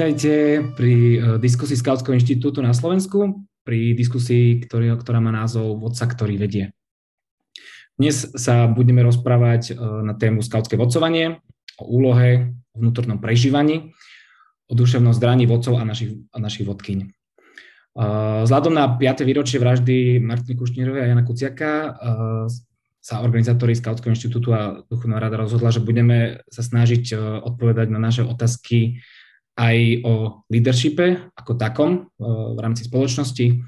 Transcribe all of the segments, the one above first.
Vítajte pri eh, diskusii Skautského inštitútu na Slovensku, pri diskusii, ktorý, ktorá má názov Vodca, ktorý vedie. Dnes sa budeme rozprávať eh, na tému skautské vodcovanie, o úlohe, o vnútornom prežívaní, o duševnom zdraní vodcov a našich, a našich vodkyň. Eh, vzhľadom na 5. výročie vraždy Martiny Kušnírovej a Jana Kuciaka sa organizátori Skautského inštitútu a Duchovná rada rozhodla, že budeme sa snažiť odpovedať na naše otázky aj o leadershipe ako takom v rámci spoločnosti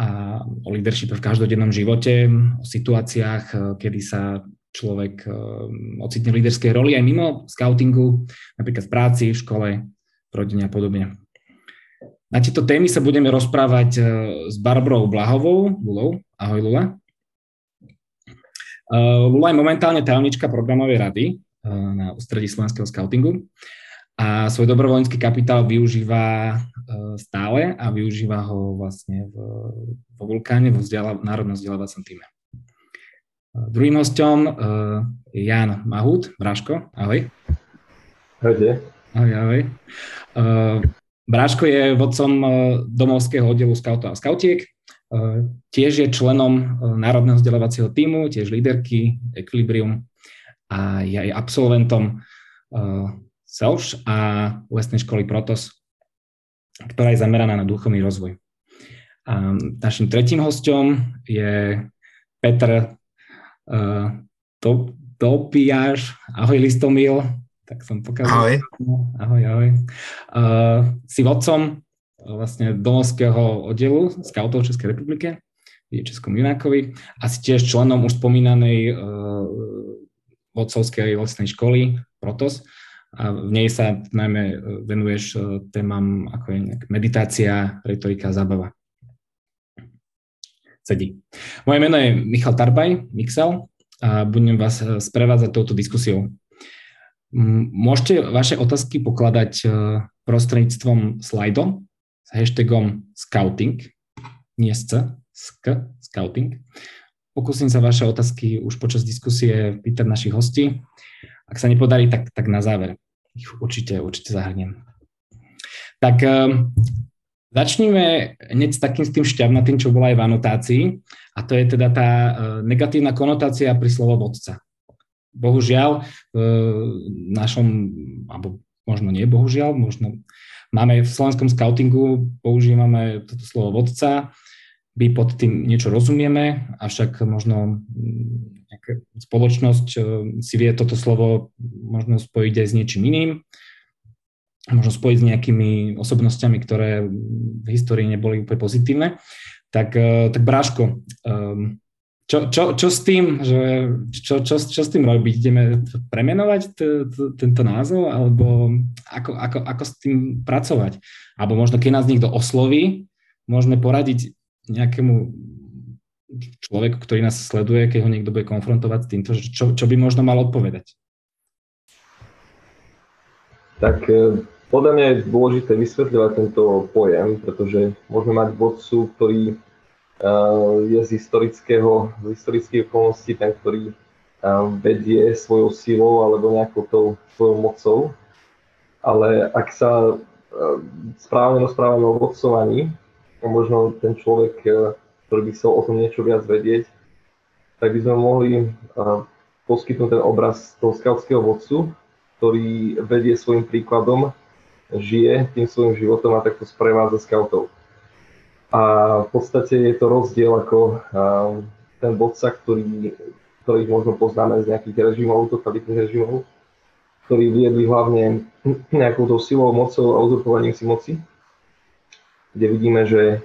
a o leadershipe v každodennom živote, o situáciách, kedy sa človek ocitne v líderskej roli aj mimo scoutingu, napríklad v práci, v škole, v rodine a podobne. Na tieto témy sa budeme rozprávať s Barbrou Blahovou. Lulou. Ahoj, Lula. Lula je momentálne tajomnička programovej rady na ústredí slovenského scoutingu a svoj dobrovoľnícky kapitál využíva e, stále a využíva ho vlastne v, vo Vulkáne, vo vzdiala, národnom vzdelávacom týme. E, druhým hostom e, je Jan Mahut, Bráško, ahoj. Ahojte. Ahoj, ahoj. Bráško je vodcom domovského oddielu skautov a skautiek, tiež je členom národného vzdelávacieho týmu, tiež líderky Equilibrium a je aj absolventom SELŠ a lesnej školy Protos, ktorá je zameraná na duchovný rozvoj. A našim tretím hostom je Petr uh, Topiáš. Ahoj Listomil. Tak som pokazal. Ahoj. Ahoj, ahoj. Uh, si vodcom uh, vlastne domovského oddielu Scoutov Českej republike, je Českom Junákovi a si tiež členom už spomínanej uh, vodcovskej lesnej školy Protos a v nej sa najmä e, venuješ e, témam ako je meditácia, retorika, zábava. Sedí. Moje meno je Michal Tarbaj, Mixel, a budem vás e, sprevádzať touto diskusiou. Môžete vaše otázky pokladať prostredníctvom slajdo s hashtagom scouting, nie sc, sk, scouting. Pokúsim sa vaše otázky už počas diskusie pýtať našich hostí. Ak sa nepodarí, tak, tak na záver ich určite, určite zahrniem. Tak um, hneď s takým s tým šťavnatým, čo bola aj v anotácii, a to je teda tá uh, negatívna konotácia pri slovo vodca. Bohužiaľ, v našom, alebo možno nie bohužiaľ, možno máme v slovenskom scoutingu, používame toto slovo vodca, my pod tým niečo rozumieme, avšak možno spoločnosť eh, si vie toto slovo možno spojiť aj s niečím iným, možno spojiť s nejakými osobnostiami, ktoré v histórii neboli úplne pozitívne. Tak, eh, tak Bráško, ehm, čo, čo, čo s tým, že, čo, čo, čo s tým robiť? Ideme premenovať t, t, tento názov, alebo ako, ako, ako s tým pracovať? Alebo možno, keď nás niekto osloví, môžeme poradiť nejakému človeku, ktorý nás sleduje, keď ho niekto bude konfrontovať s týmto, čo, čo by možno mal odpovedať? Tak e, podľa mňa je dôležité vysvetľovať tento pojem, pretože môžeme mať vodcu, ktorý e, je z historického, z historických okolností, ten, ktorý e, vedie svojou silou alebo nejakou tou svojou mocou. Ale ak sa správne rozprávame o vodcovaní, možno ten človek ktorý by chcel o tom niečo viac vedieť, tak by sme mohli poskytnúť ten obraz toho skautského vodcu, ktorý vedie svojim príkladom, žije tým svojim životom a takto sprevádza skautov. A v podstate je to rozdiel ako ten vodca, ktorý, ktorý možno poznáme z nejakých režimov, totalitných režimov, ktorí viedli hlavne nejakou tou silou, mocou a uzurpovaním si moci, kde vidíme, že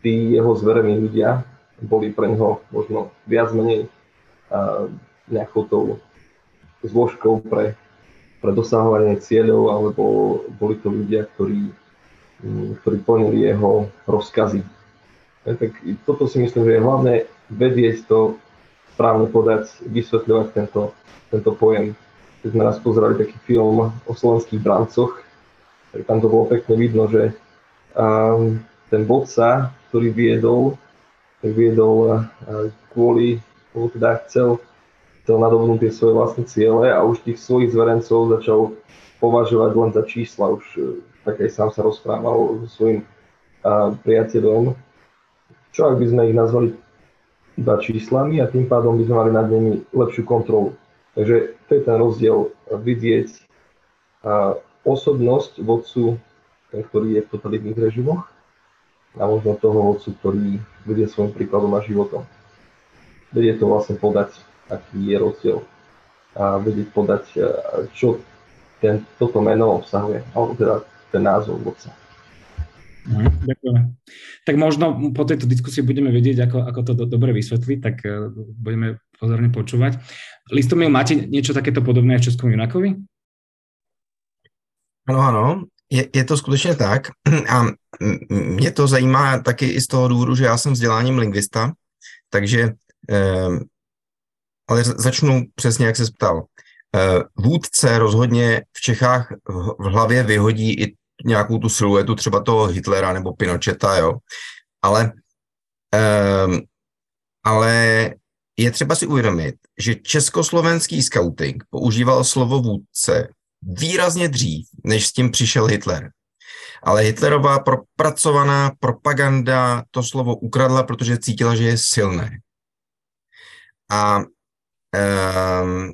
tí jeho zverení ľudia boli pre neho možno viac menej uh, nejakou tou zložkou pre, pre dosahovanie cieľov, alebo boli to ľudia, ktorí, ktorí plnili jeho rozkazy. E, tak toto si myslím, že je hlavné vedieť to, správne podať, vysvetľovať tento, tento pojem. Keď sme raz pozerali taký film o slovenských brancoch, tak tam to bolo pekne vidno, že um, ten vodca ktorý viedol, tak viedol kvôli, lebo teda chcel, chcel nadobnúť tie svoje vlastné ciele a už tých svojich zverencov začal považovať len za čísla. Už e, tak aj sám sa rozprával so svojím priateľom, čo ak by sme ich nazvali iba číslami a tým pádom by sme mali nad nimi lepšiu kontrolu. Takže to je ten rozdiel vidieť osobnosť vodcu, ktorý je v totalitných režimoch a možno toho vodcu, ktorý bude svojim príkladom a životom. Vedieť to vlastne podať, aký je rozdiel a vedieť podať, čo ten, toto meno obsahuje, alebo teda ten názov vodca. Mhm, ďakujeme. Tak možno po tejto diskusii budeme vedieť, ako, ako to do, dobre vysvetliť, tak uh, budeme pozorne počúvať. Listomil, máte niečo takéto podobné v Českom Junakovi? Ano, ano, je, je to skutečně tak a mě to zajímá taky i z toho důvodu, že já jsem vzděláním lingvista, takže, eh, ale začnu přesně, jak se ptal. Eh, vůdce rozhodně v Čechách v hlavě vyhodí i nějakou tu siluetu třeba toho Hitlera nebo Pinocheta, jo. Ale, um, ale je třeba si uvědomit, že československý scouting používal slovo vůdce výrazně dřív, než s tím přišel Hitler. Ale Hitlerová propracovaná propaganda to slovo ukradla, protože cítila, že je silné. A um,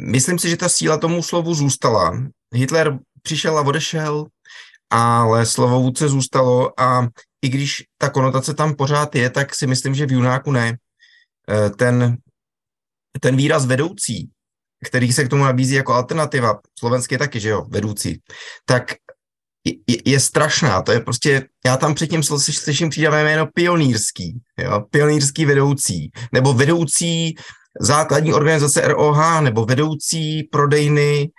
myslím si, že ta síla tomu slovu zůstala. Hitler přišel a odešel, ale slovo vůdce zůstalo a i když ta konotace tam pořád je, tak si myslím, že v Junáku ne. Eh, ten, ten výraz vedoucí, který se k tomu nabízí jako alternativa, slovenské taky, že jo, vedoucí, tak je, je strašná, to je prostě, já tam předtím slyším přidáme jméno pionýrský, jo, pionýrský vedoucí, nebo vedoucí základní organizace ROH, nebo vedoucí prodejny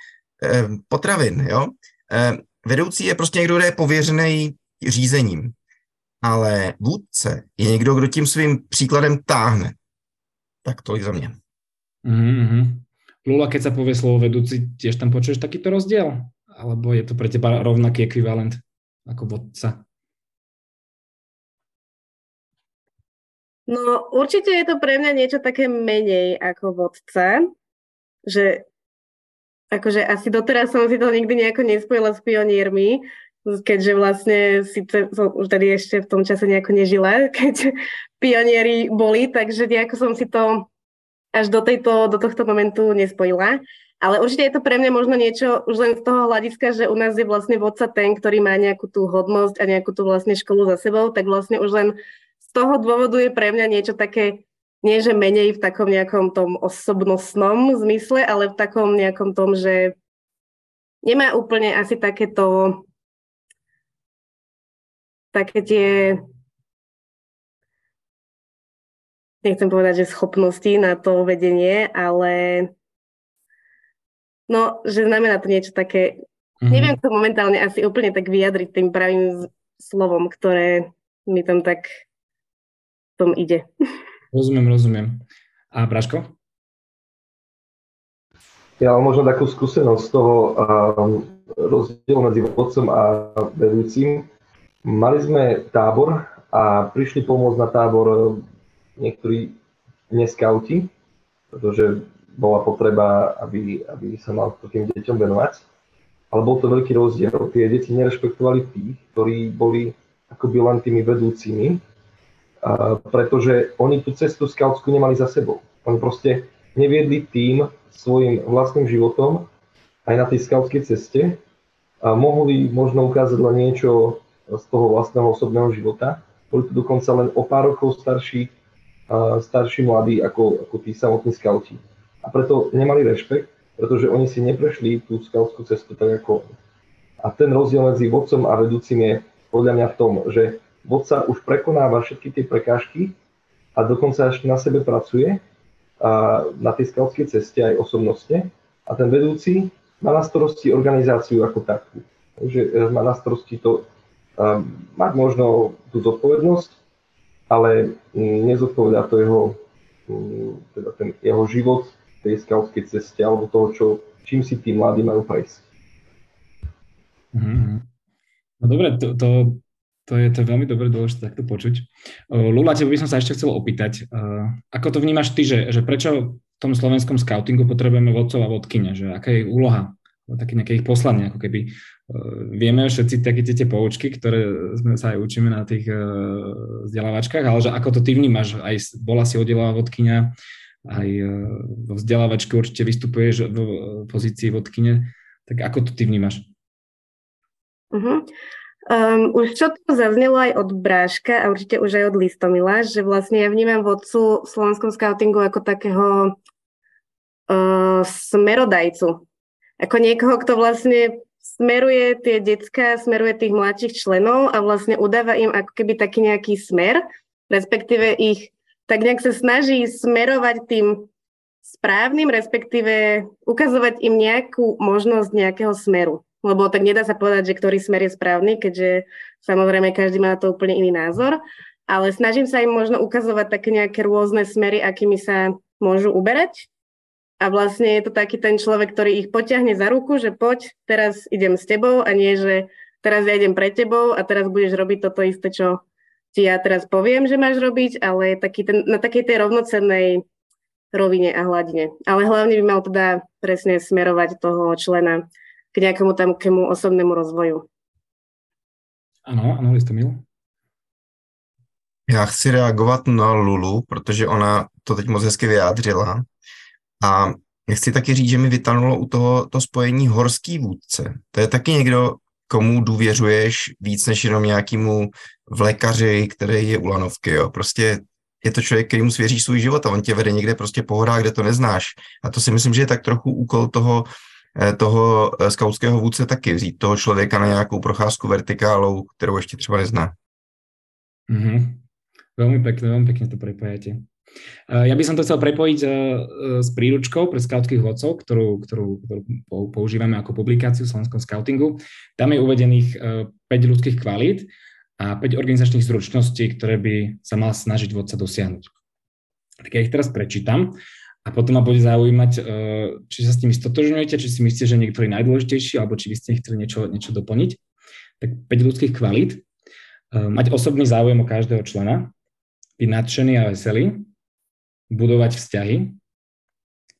Eh, potravin, jo. Eh, vedoucí je prostě někdo, kdo je pověřený řízením, ale vůdce je někdo, kdo tím svým příkladem táhne. Tak to je za mě. Mm-hmm. Lula, keď sa povie slovo vedúci, tiež tam počuješ takýto rozdiel? Alebo je to pre teba rovnaký ekvivalent ako vodca? No určite je to pre mňa niečo také menej ako vodca, že akože asi doteraz som si to nikdy nejako nespojila s pioniermi, keďže vlastne síce som už tady ešte v tom čase nejako nežila, keď pionieri boli, takže nejako som si to až do, tejto, do tohto momentu nespojila. Ale určite je to pre mňa možno niečo už len z toho hľadiska, že u nás je vlastne vodca ten, ktorý má nejakú tú hodnosť a nejakú tú vlastne školu za sebou, tak vlastne už len z toho dôvodu je pre mňa niečo také nie že menej v takom nejakom tom osobnostnom zmysle, ale v takom nejakom tom, že nemá úplne asi takéto také tie nechcem povedať, že schopnosti na to vedenie, ale no, že znamená to niečo také, mm-hmm. neviem to momentálne asi úplne tak vyjadriť tým pravým slovom, ktoré mi tam tak tom ide. Rozumiem, rozumiem. A Braško? Ja mám možno takú skúsenosť z toho um, rozdielu medzi vodcom a vedúcim. Mali sme tábor a prišli pomôcť na tábor niektorí neskauti, pretože bola potreba, aby, aby sa mal tým deťom venovať. Ale bol to veľký rozdiel. Tie deti nerešpektovali tých, ktorí boli akoby len tými vedúcimi pretože oni tú cestu skautskú nemali za sebou. Oni proste neviedli tým svojim vlastným životom aj na tej skautskej ceste a mohli možno ukázať len niečo z toho vlastného osobného života. Boli to dokonca len o pár rokov starší, starší mladí ako, ako tí samotní skauti. A preto nemali rešpekt, pretože oni si neprešli tú skautskú cestu tak ako A ten rozdiel medzi vodcom a vedúcim je podľa mňa v tom, že vodca už prekonáva všetky tie prekážky a dokonca ešte na sebe pracuje a na tej skautskej ceste aj osobnostne. A ten vedúci má na starosti organizáciu ako takú. Takže má na starosti to mať možno tú zodpovednosť, ale nezodpovedá to jeho, um, teda ten jeho život tej skautskej ceste alebo toho, čo, čím si tí mladí majú prejsť. Mm-hmm. No dobre, to, to to je, to je veľmi dobre dôležité takto počuť. Lula, tebe by som sa ešte chcel opýtať, ako to vnímaš ty, že, že prečo v tom slovenskom scoutingu potrebujeme vodcov a vodkyne, že aká je úloha také nejaké ich poslanie, ako keby vieme všetci také tie poučky, ktoré sme sa aj učíme na tých vzdelávačkách, ale že ako to ty vnímaš, aj bola si oddelová vodkynia, aj vo vzdelávačke určite vystupuješ v pozícii vodkyne, tak ako to ty vnímaš? Uh-huh. Um, už čo to zaznelo aj od Bráška a určite už aj od Listomila, že vlastne ja vnímam vodcu v slovenskom scoutingu ako takého uh, smerodajcu. Ako niekoho, kto vlastne smeruje tie decka, smeruje tých mladších členov a vlastne udáva im ako keby taký nejaký smer, respektíve ich tak nejak sa snaží smerovať tým správnym, respektíve ukazovať im nejakú možnosť nejakého smeru lebo tak nedá sa povedať, že ktorý smer je správny, keďže samozrejme každý má na to úplne iný názor, ale snažím sa im možno ukazovať také nejaké rôzne smery, akými sa môžu uberať. A vlastne je to taký ten človek, ktorý ich potiahne za ruku, že poď, teraz idem s tebou a nie, že teraz ja idem pre tebou a teraz budeš robiť toto isté, čo ti ja teraz poviem, že máš robiť, ale taký ten, na takej tej rovnocennej rovine a hladine. Ale hlavne by mal teda presne smerovať toho člena k nejakému takému osobnému rozvoju. Ano, ano, jste mil. Já chci reagovat na Lulu, protože ona to teď moc hezky vyjádřila. A chci taky říct, že mi vytanulo u toho to spojení horský vůdce. To je taky někdo, komu důvěřuješ víc než jenom nějakému vlekaři, který je u lanovky. Jo. Prostě je to člověk, který mu svěříš svůj život a on tě vede někde prostě po horách, kde to neznáš. A to si myslím, že je tak trochu úkol toho Eh, toho eh, skautského vůdce taky, vzít toho člověka na nějakou procházku vertikálou, kterou ještě třeba nezná. Mm-hmm. Veľmi pekne, veľmi pekne to prepájate. Eh, ja by som to chcel prepojiť s príručkou pre skautských vodcov, ktorú, ktorú, ktorú používame ako publikáciu v slovenskom skautingu. Tam je uvedených 5 ľudských kvalít a 5 organizačných zručností, ktoré by sa mal snažiť vodca dosiahnuť. Tak ja ich teraz prečítam a potom ma bude zaujímať, či sa s tým stotožňujete, či si myslíte, že niektorý najdôležitejší, alebo či by ste chceli niečo, niečo doplniť. Tak 5 ľudských kvalít. Mať osobný záujem o každého člena, byť nadšený a veselý, budovať vzťahy,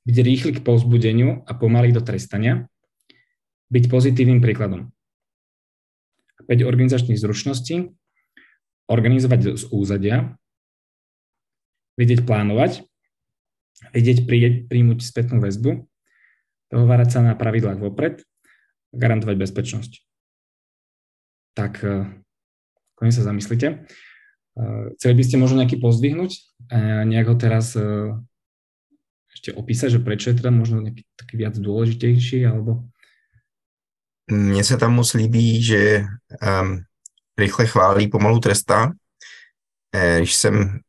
byť rýchly k povzbudeniu a pomalý do trestania, byť pozitívnym príkladom. 5 organizačných zručností, organizovať z úzadia, vedieť plánovať, vedieť príjmuť spätnú väzbu, dohovárať sa na pravidlách vopred, garantovať bezpečnosť. Tak eh, konec sa zamyslite. Eh, chceli by ste možno nejaký pozdvihnúť a nejak ho teraz eh, ešte opísať, že prečo je teda možno nejaký taký viac dôležitejší, alebo... Mně se tam moc líbí, že um, rychle chválí, pomalu trestá. Když jsem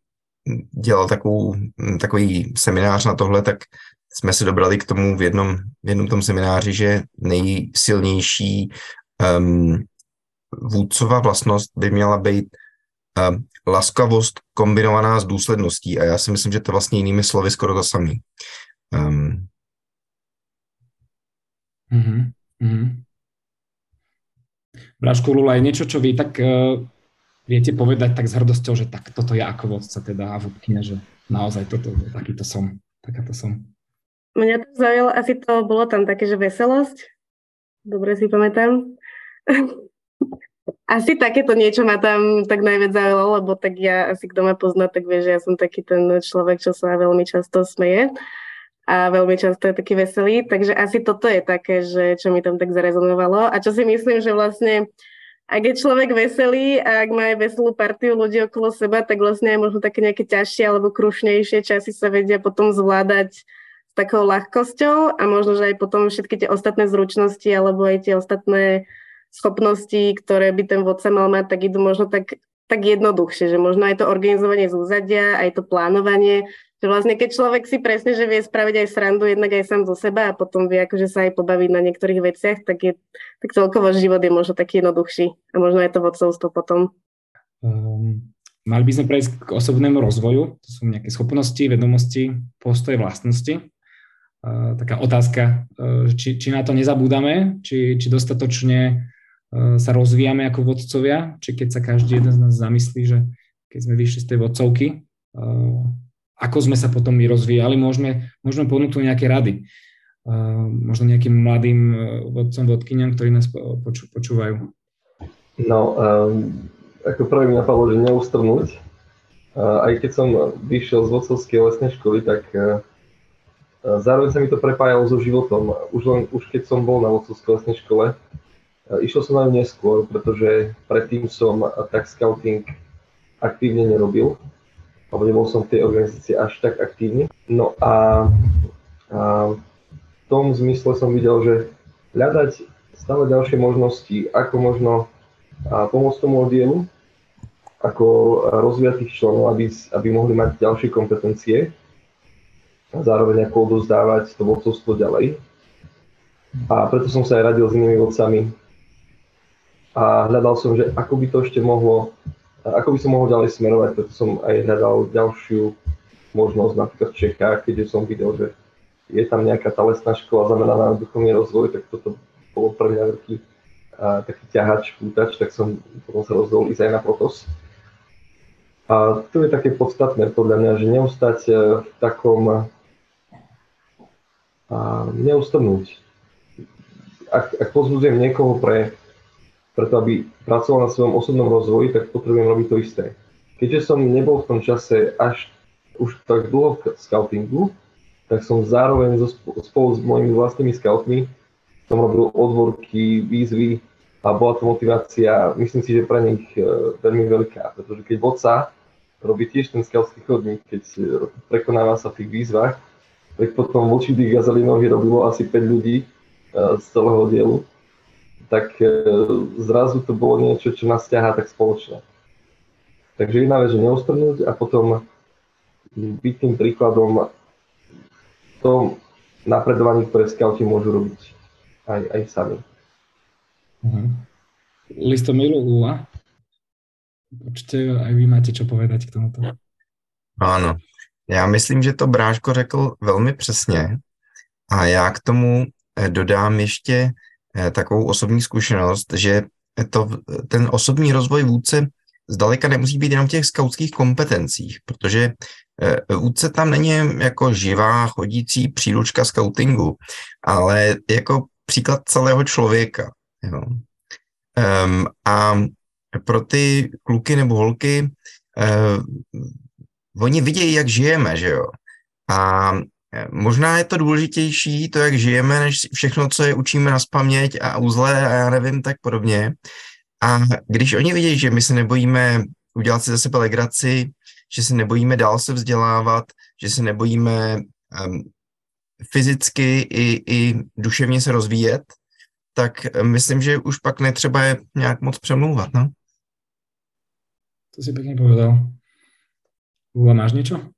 dělal takovou, takový seminář na tohle, tak jsme se dobrali k tomu v jednom, v jednom tom semináři, že nejsilnější um, vůdcová vlastnost by měla být um, laskavost kombinovaná s důsledností a já si myslím, že to vlastně jinými slovy skoro to samý. Um, mm-hmm. Mm-hmm. Lula, je niečo, čo vy tak uh, viete povedať tak s hrdosťou, že tak toto je ako vodca teda a vodkynia, že naozaj toto, takýto som, takáto som. Mňa to zaujalo, asi to bolo tam také, že veselosť. Dobre si pamätám. asi takéto niečo ma tam tak najviac zaujalo, lebo tak ja asi kto ma pozná, tak vie, že ja som taký ten človek, čo sa veľmi často smeje a veľmi často je taký veselý, takže asi toto je také, že čo mi tam tak zarezonovalo. A čo si myslím, že vlastne ak je človek veselý a ak má aj veselú partiu ľudí okolo seba, tak vlastne aj možno také nejaké ťažšie alebo krušnejšie časy sa vedia potom zvládať s takou ľahkosťou a možno, že aj potom všetky tie ostatné zručnosti alebo aj tie ostatné schopnosti, ktoré by ten vodca mal mať, tak idú možno tak, tak jednoduchšie, že možno aj to organizovanie z úzadia, aj to plánovanie, že vlastne keď človek si presne, že vie spraviť aj srandu jednak aj sám zo seba a potom vie akože sa aj pobaviť na niektorých veciach, tak, je, tak celkovo život je možno taký jednoduchší a možno je to vodcovstvo potom. Um, mali by sme prejsť k osobnému rozvoju, to sú nejaké schopnosti, vedomosti, postoje, vlastnosti. Uh, taká otázka, uh, či, či na to nezabúdame, či, či dostatočne sa rozvíjame ako vodcovia, či keď sa každý jeden z nás zamyslí, že keď sme vyšli z tej vodcovky, ako sme sa potom my rozvíjali, môžeme, môžeme ponúknuť nejaké rady. možno nejakým mladým vodcom, vodkyňam, ktorí nás poču, počúvajú? No, um, ako prvý mi napadlo, že neustrnúť. Aj keď som vyšiel z vodcovskej lesnej školy, tak zároveň sa mi to prepájalo so životom. Už, len, už keď som bol na vodcovskej lesnej škole, uh, išiel som na ňu neskôr, pretože predtým som tak scouting aktívne nerobil, alebo nebol som v tej organizácii až tak aktívne. No a, a v tom zmysle som videl, že hľadať stále ďalšie možnosti, ako možno pomôcť tomu oddielu, ako rozvíjať tých členov, aby, aby mohli mať ďalšie kompetencie a zároveň ako odozdávať to vodcovstvo ďalej. A preto som sa aj radil s inými vodcami a hľadal som, že ako by to ešte mohlo, ako by som mohol ďalej smerovať, preto som aj hľadal ďalšiu možnosť napríklad v Čechách, keďže som videl, že je tam nejaká tá lesná škola zameraná na duchovný rozvoj, tak toto bolo pre mňa veľký a, taký ťahač, pútač, tak som potom sa rozhodol ísť aj na Protos. A to je také podstatné podľa mňa, že neustať e, v takom, a neustrnúť. Ak, ak pozbudzujem niekoho pre, preto, aby pracoval na svojom osobnom rozvoji, tak potrebujem robiť to isté. Keďže som nebol v tom čase až už tak dlho v scoutingu, tak som zároveň so, spolu s mojimi vlastnými scoutmi som robil odvorky, výzvy a bola to motivácia, myslím si, že pre nich e, veľmi veľká, pretože keď vodca robí tiež ten skautský chodník, keď prekonáva sa v tých výzvach, tak potom voči tých gazelinových robilo asi 5 ľudí e, z celého dielu, tak zrazu to bolo niečo, čo nás ťahá tak spoločne. Takže jedna vec, že neustrnúť a potom byť tým príkladom tom napredovaní, ktoré skauti môžu robiť aj, aj sami. Uh-huh. Listomilu Ula, určitě aj vy máte čo povedať k tomuto. Ano, já myslím, že to Bráško řekl velmi přesně a já k tomu eh, dodám ještě takovou osobní zkušenost, že to, ten osobní rozvoj vůdce zdaleka nemusí být jenom v těch skautských kompetencích, protože eh, vůdce tam není jako živá chodící příručka skautingu, ale jako příklad celého člověka. Jo. Um, a pro ty kluky nebo holky, uh, oni vidějí, jak žijeme, že jo. A eh, možná je to důležitější, to, jak žijeme, než všechno, co je učíme na spaměť a uzle a já nevím, tak podobně. A když oni vidí, že my se nebojíme udělat si za sebe legraci, že se nebojíme dál se vzdělávat, že se nebojíme um, fyzicky i, i duševně se rozvíjet, tak myslím, že už pak netřeba je nějak moc přemlouvat, no? To si pekne povedal. Ula, máš niečo?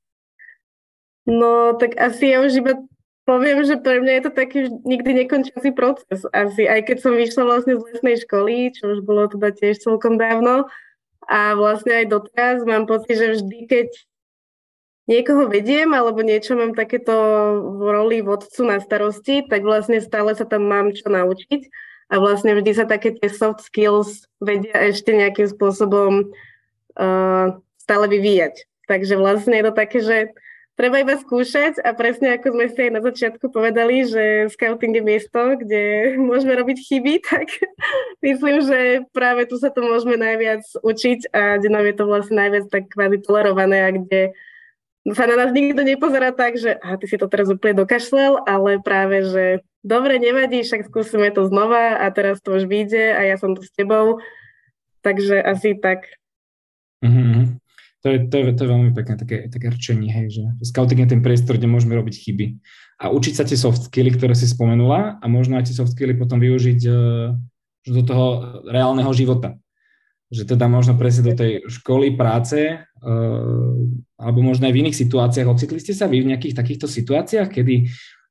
No, tak asi ja už iba poviem, že pre mňa je to taký nikdy nekončiaci proces. Asi aj keď som vyšla vlastne z lesnej školy, čo už bolo teda tiež celkom dávno, a vlastne aj doteraz mám pocit, že vždy, keď niekoho vediem alebo niečo mám takéto v roli vodcu na starosti, tak vlastne stále sa tam mám čo naučiť a vlastne vždy sa také tie soft skills vedia ešte nejakým spôsobom uh, stále vyvíjať. Takže vlastne je to také, že treba iba skúšať a presne ako sme si aj na začiatku povedali, že scouting je miesto, kde môžeme robiť chyby, tak myslím, že práve tu sa to môžeme najviac učiť a kde nám je to vlastne najviac tak kvázi tolerované a kde sa na nás nikto nepozerá tak, že a ty si to teraz úplne dokašľal, ale práve, že dobre, nevadí, však skúsime to znova a teraz to už vyjde a ja som tu s tebou. Takže asi tak. To, je, to, je, to je veľmi pekné, také, také rčenie, hej, že scouting je ten priestor, kde môžeme robiť chyby. A učiť sa tie soft skilly, ktoré si spomenula a možno aj tie soft skilly potom využiť uh, do toho reálneho života že teda možno presne do tej školy, práce, uh, alebo možno aj v iných situáciách. Ocitli ste sa vy v nejakých takýchto situáciách, kedy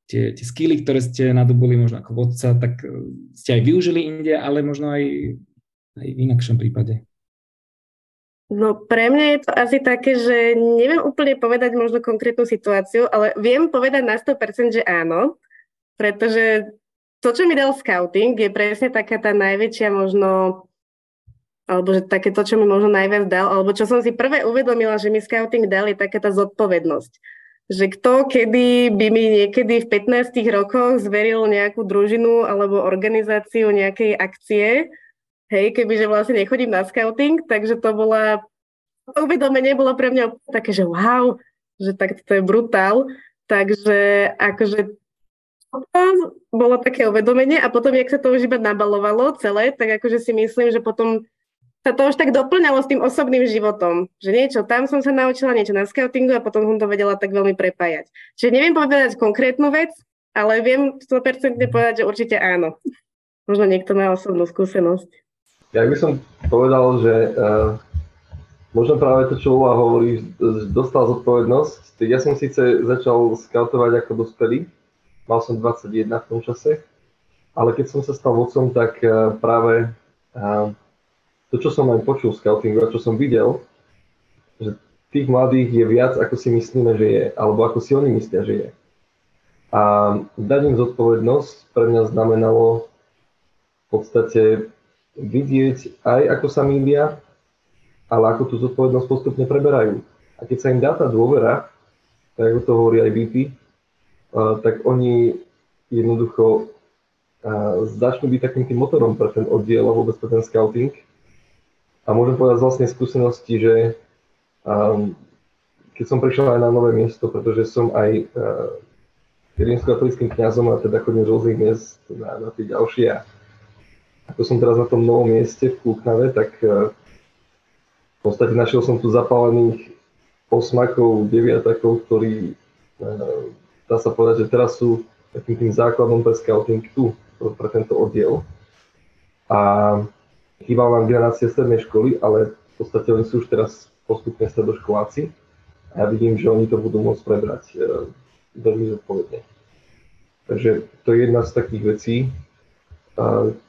tie, tie skily, ktoré ste nadobuli možno ako vodca, tak eh, ste aj využili inde, ale možno aj, aj v inakšom prípade? No pre mňa je to asi také, že neviem úplne povedať možno konkrétnu situáciu, ale viem povedať na 100%, že áno, pretože to, čo mi dal scouting, je presne taká tá najväčšia možno alebo že také to, čo mi možno najviac dal, alebo čo som si prvé uvedomila, že mi scouting dal, je taká tá zodpovednosť. že kto kedy by mi niekedy v 15 rokoch zveril nejakú družinu alebo organizáciu nejakej akcie, hej, kebyže vlastne nechodím na scouting, takže to bola, uvedomenie bolo pre mňa také, že wow, že tak to je brutál, takže akože bolo také uvedomenie a potom, jak sa to už iba nabalovalo celé, tak akože si myslím, že potom sa to už tak doplňalo s tým osobným životom. Že niečo tam som sa naučila, niečo na scoutingu a potom som to vedela tak veľmi prepájať. Čiže neviem povedať konkrétnu vec, ale viem 100% povedať, že určite áno. Možno niekto má osobnú skúsenosť. Ja by som povedal, že uh, možno práve to, čo Ula hovorí, dostal zodpovednosť. Ja som síce začal scoutovať ako dospelý, mal som 21 v tom čase, ale keď som sa stal vodcom, tak uh, práve uh, to, čo som aj počul v scoutingu a čo som videl, že tých mladých je viac, ako si myslíme, že je, alebo ako si oni myslia, že je. A dať im zodpovednosť pre mňa znamenalo v podstate vidieť aj, ako sa mýlia, ale ako tú zodpovednosť postupne preberajú. A keď sa im dá tá dôvera, tak ako to hovorí aj VP, tak oni jednoducho začnú byť takým tým motorom pre ten oddiel a vôbec pre ten scouting a môžem povedať z vlastnej skúsenosti, že keď som prišiel aj na nové miesto, pretože som aj rímsko-katolickým kniazom a teda chodím z rôznych miest na, na tie ďalšie. Ako som teraz na tom novom mieste v Kúknave, tak uh, v podstate našiel som tu zapálených osmakov, deviatakov, ktorí, uh, dá sa povedať, že teraz sú takým tým základom pre scouting tu, pre tento oddiel. A chýba vám generácia strednej školy, ale v podstate oni sú už teraz postupne stredoškoláci a ja vidím, že oni to budú môcť prebrať e, veľmi zodpovedne. Takže to je jedna z takých vecí,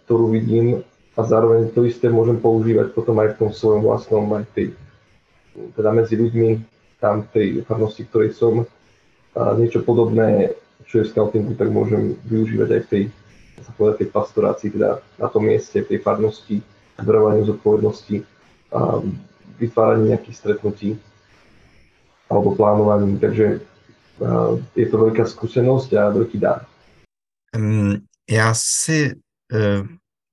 ktorú vidím a zároveň to isté môžem používať potom aj v tom svojom vlastnom, aj tej, teda medzi ľuďmi, tam tej farnosti, ktorej som, a niečo podobné, čo je scoutingu, tak môžem využívať aj v tej, sa povedať, tej pastorácii, teda na tom mieste, v tej farnosti, zberovaniu zodpovednosti a vytváraní nejakých stretnutí alebo plánovaní. Takže je to veľká skúsenosť a veľký dar. Já si, e,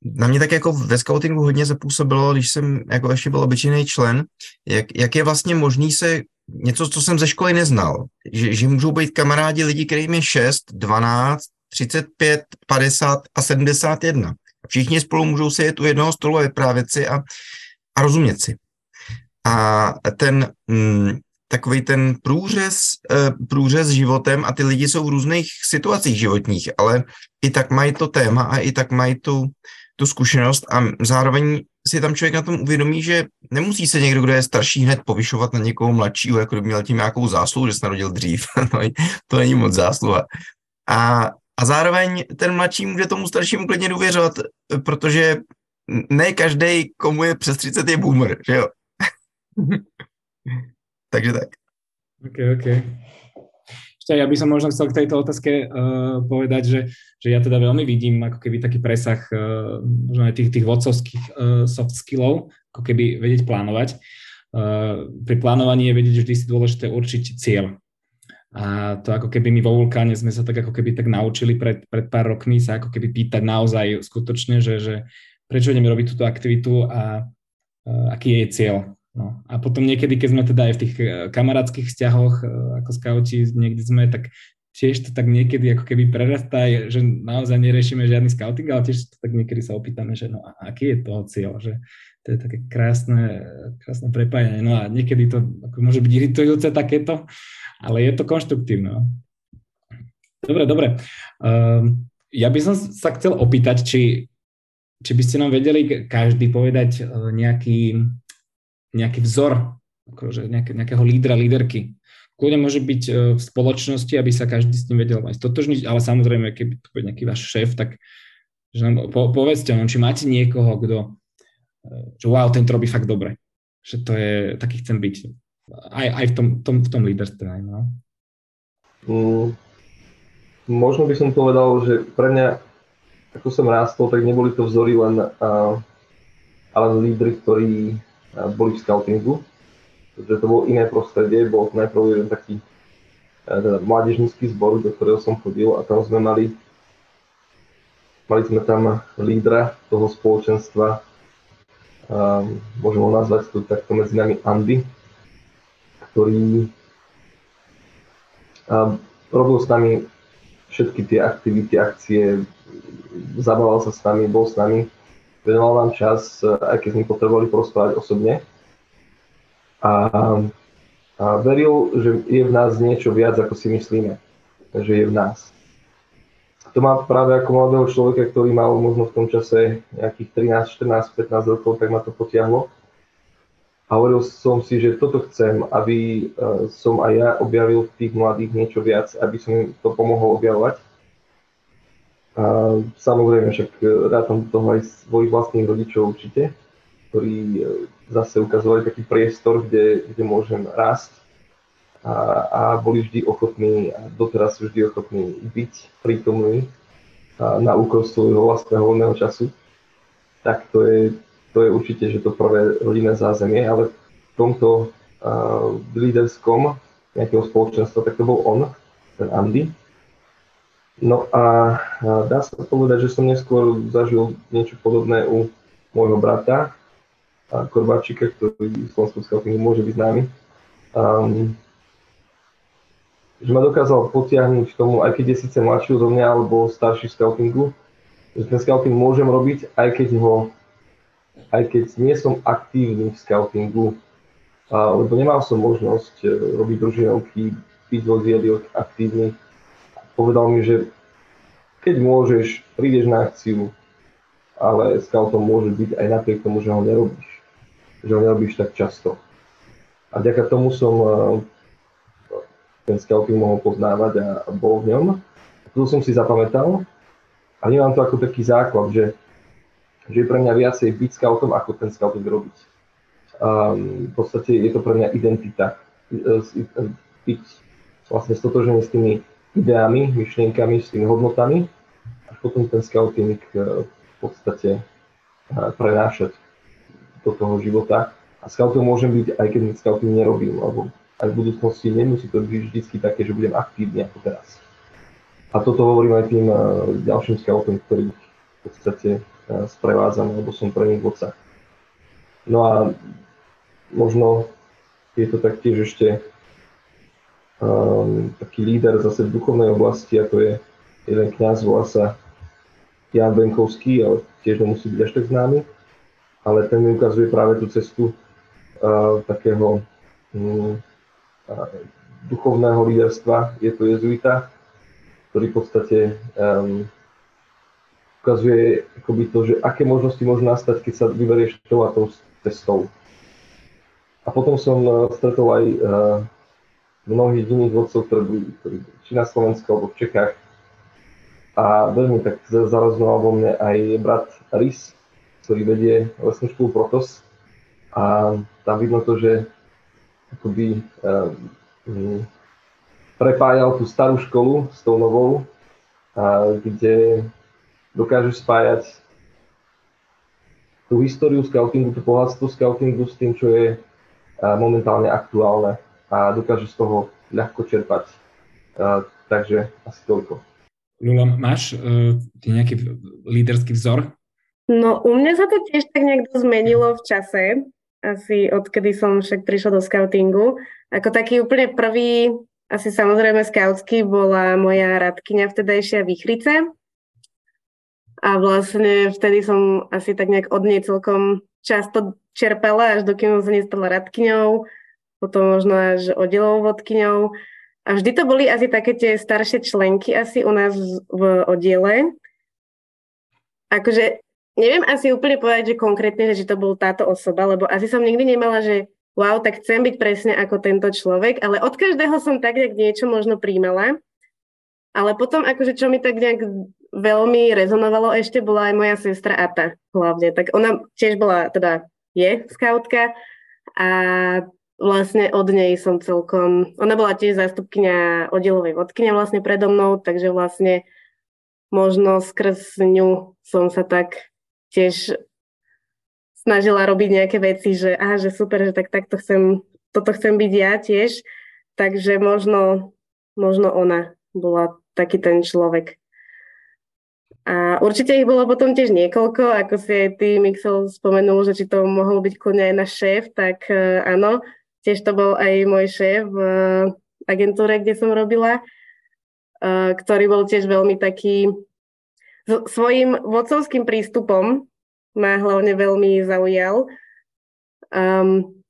na mě tak jako ve scoutingu hodně zapůsobilo, když jsem jako ještě byl obyčejný člen, jak, jak je vlastně možný se něco, co jsem ze školy neznal, že, že můžou být kamarádi lidi, kterým je 6, 12, 35, 50 a 71. Všichni spolu můžou sedět u jednoho stolu a vyprávět si a, a rozumět si. A ten mm, takový ten průřez, e, průřez životem a ty lidi jsou v různých situacích životních, ale i tak mají to téma a i tak mají tu, tu zkušenost a zároveň si tam člověk na tom uvědomí, že nemusí se někdo, kdo je starší, hned povyšovat na někoho mladšího, jako by měl tím nějakou zásluhu, že se narodil dřív. No, to není moc zásluha. A a zároveň ten mladší může tomu staršímu klidně důvěřovat, protože ne každý, komu je přes 30, je boomer, že jo? Takže tak. OK, OK. Ešte ja by som možno chcel k tejto otázke uh, povedať, že, že ja teda veľmi vidím ako keby taký presah uh, možno aj tých, tých vodcovských uh, soft skillov, ako keby vedieť plánovať. Uh, pri plánovaní je vedieť vždy si dôležité určiť cieľ. A to ako keby my vo Vulkáne sme sa tak ako keby tak naučili pred, pred pár rokmi sa ako keby pýtať naozaj skutočne, že, že prečo ideme robiť túto aktivitu a uh, aký je jej cieľ. No. A potom niekedy, keď sme teda aj v tých e, kamarátskych vzťahoch uh, ako skauti niekde sme, tak tiež to tak niekedy ako keby prerastá, že naozaj neriešime žiadny scouting, ale tiež to tak niekedy sa opýtame, že no a aký je toho cieľ, že to je také krásne, krásne prepájanie. No a niekedy to ako môže byť iritujúce takéto, ale je to konštruktívne. No. Dobre, dobre. Um, ja by som sa chcel opýtať, či, či by ste nám vedeli každý povedať uh, nejaký, nejaký vzor, akože nejaké, nejakého lídra, líderky. Kľudne môže byť uh, v spoločnosti, aby sa každý s tým vedel aj stotožniť, ale samozrejme, keby to nejaký váš šéf, tak že nám po, povedzte nám, či máte niekoho, kto, že wow, tento robí fakt dobre. Že to je, taký chcem byť aj, aj v tom, tom, v tom líderstve. No. Mm, možno by som povedal, že pre mňa, ako som rástol, tak neboli to vzory len, uh, len lídry, ktorí boli v scoutingu, pretože to bolo iné prostredie, bol to najprv jeden taký teda mládežnícky zbor, do ktorého som chodil a tam sme mali mali sme tam lídra toho spoločenstva, môžem ho nazvať tu takto medzi nami Andy, ktorý robil s nami všetky tie aktivity, akcie, zabával sa s nami, bol s nami, venoval nám čas, aj keď sme potrebovali porozprávať osobne. A, a veril, že je v nás niečo viac, ako si myslíme, že je v nás. To má práve ako mladého človeka, ktorý mal možno v tom čase nejakých 13, 14, 15 rokov, tak ma to potiahlo a hovoril som si, že toto chcem, aby e, som aj ja objavil v tých mladých niečo viac, aby som im to pomohol objavovať. A samozrejme, však e, rátam do toho aj svojich vlastných rodičov určite, ktorí e, zase ukazovali taký priestor, kde, kde môžem rásť a, a boli vždy ochotní a doteraz sú vždy ochotní byť prítomní na úkor svojho vlastného voľného času. Tak to je to je určite, že to prvé rodinné zázemie, ale v tomto uh, líderskom nejakého spoločenstva, tak to bol on, ten Andy. No a dá sa povedať, že som neskôr zažil niečo podobné u môjho brata, Korbáčika, ktorý v Slovenskom scoutingu môže byť známy. Um, že ma dokázal potiahnuť k tomu, aj keď je síce mladší odo mňa alebo starší v scoutingu, že ten scouting môžem robiť, aj keď ho aj keď nie som aktívny v scoutingu, a, lebo nemal som možnosť e, robiť družinovky, byť vo aktívny. Povedal mi, že keď môžeš, prídeš na akciu, ale scoutom môže byť aj napriek tomu, že ho nerobíš. Že ho nerobíš tak často. A vďaka tomu som e, ten scouting mohol poznávať a, bol v ňom. To som si zapamätal a nemám to ako taký základ, že že je pre mňa viacej byť scoutom, ako ten scouting robiť. Um, v podstate je to pre mňa identita. E, e, byť vlastne stotožený s tými ideami, myšlienkami, s tými hodnotami a potom ten scouting e, v podstate prenášať do toho života. A scoutom môžem byť, aj keď scouting nerobím, alebo aj v budúcnosti nemusí to byť vždy také, že budem aktívny ako teraz. A toto hovorím aj tým ďalším scoutom, ktorí v podstate sprevádzam, alebo som pre nich vodca. No a možno je to taktiež ešte um, taký líder zase v duchovnej oblasti, ako je jeden kňaz, volá sa Jan Benkovský, ale tiež nemusí byť až tak známy, ale ten mi ukazuje práve tú cestu uh, takého um, uh, duchovného líderstva. Je to jezuita, ktorý v podstate um, ukazuje akoby to, že aké možnosti môžu nastať, keď sa vyberieš tou a tou cestou. A potom som uh, stretol aj uh, mnohých iných vodcov, ktorí boli ktorí, či na Slovensku alebo v Čechách. A veľmi tak zarazoval vo mne aj brat Rys, ktorý vedie lesnú školu Protos. A tam vidno to, že akoby uh, prepájal tú starú školu s tou novou, a kde dokážeš spájať tú históriu scoutingu, tú bohatstvo scoutingu s tým, čo je momentálne aktuálne a dokážeš z toho ľahko čerpať. Takže asi toľko. Lula, máš uh, nejaký líderský vzor? No, u mňa sa to tiež tak nejak zmenilo v čase, asi odkedy som však prišla do scoutingu. Ako taký úplne prvý, asi samozrejme scoutský, bola moja radkyňa vtedajšia Výchrice, a vlastne vtedy som asi tak nejak od nej celkom často čerpala, až dokým som sa nestala radkyňou, potom možno až oddelovou vodkyňou. A vždy to boli asi také tie staršie členky asi u nás v oddiele. Akože neviem asi úplne povedať, že konkrétne, že to bol táto osoba, lebo asi som nikdy nemala, že wow, tak chcem byť presne ako tento človek, ale od každého som tak nejak niečo možno príjmala. Ale potom, akože čo mi tak nejak veľmi rezonovalo ešte, bola aj moja sestra Ata hlavne. Tak ona tiež bola, teda je skautka a vlastne od nej som celkom, ona bola tiež zástupkynia oddielovej vodkynia vlastne predo mnou, takže vlastne možno skrz ňu som sa tak tiež snažila robiť nejaké veci, že aha, že super, že tak takto chcem, toto chcem byť ja tiež. Takže možno možno ona bola taký ten človek. A určite ich bolo potom tiež niekoľko, ako si aj ty, Mixel, spomenul, že či to mohol byť kľudne aj náš šéf, tak uh, áno, tiež to bol aj môj šéf v uh, agentúre, kde som robila, uh, ktorý bol tiež veľmi taký, svojim vodcovským prístupom ma hlavne veľmi zaujal. Um,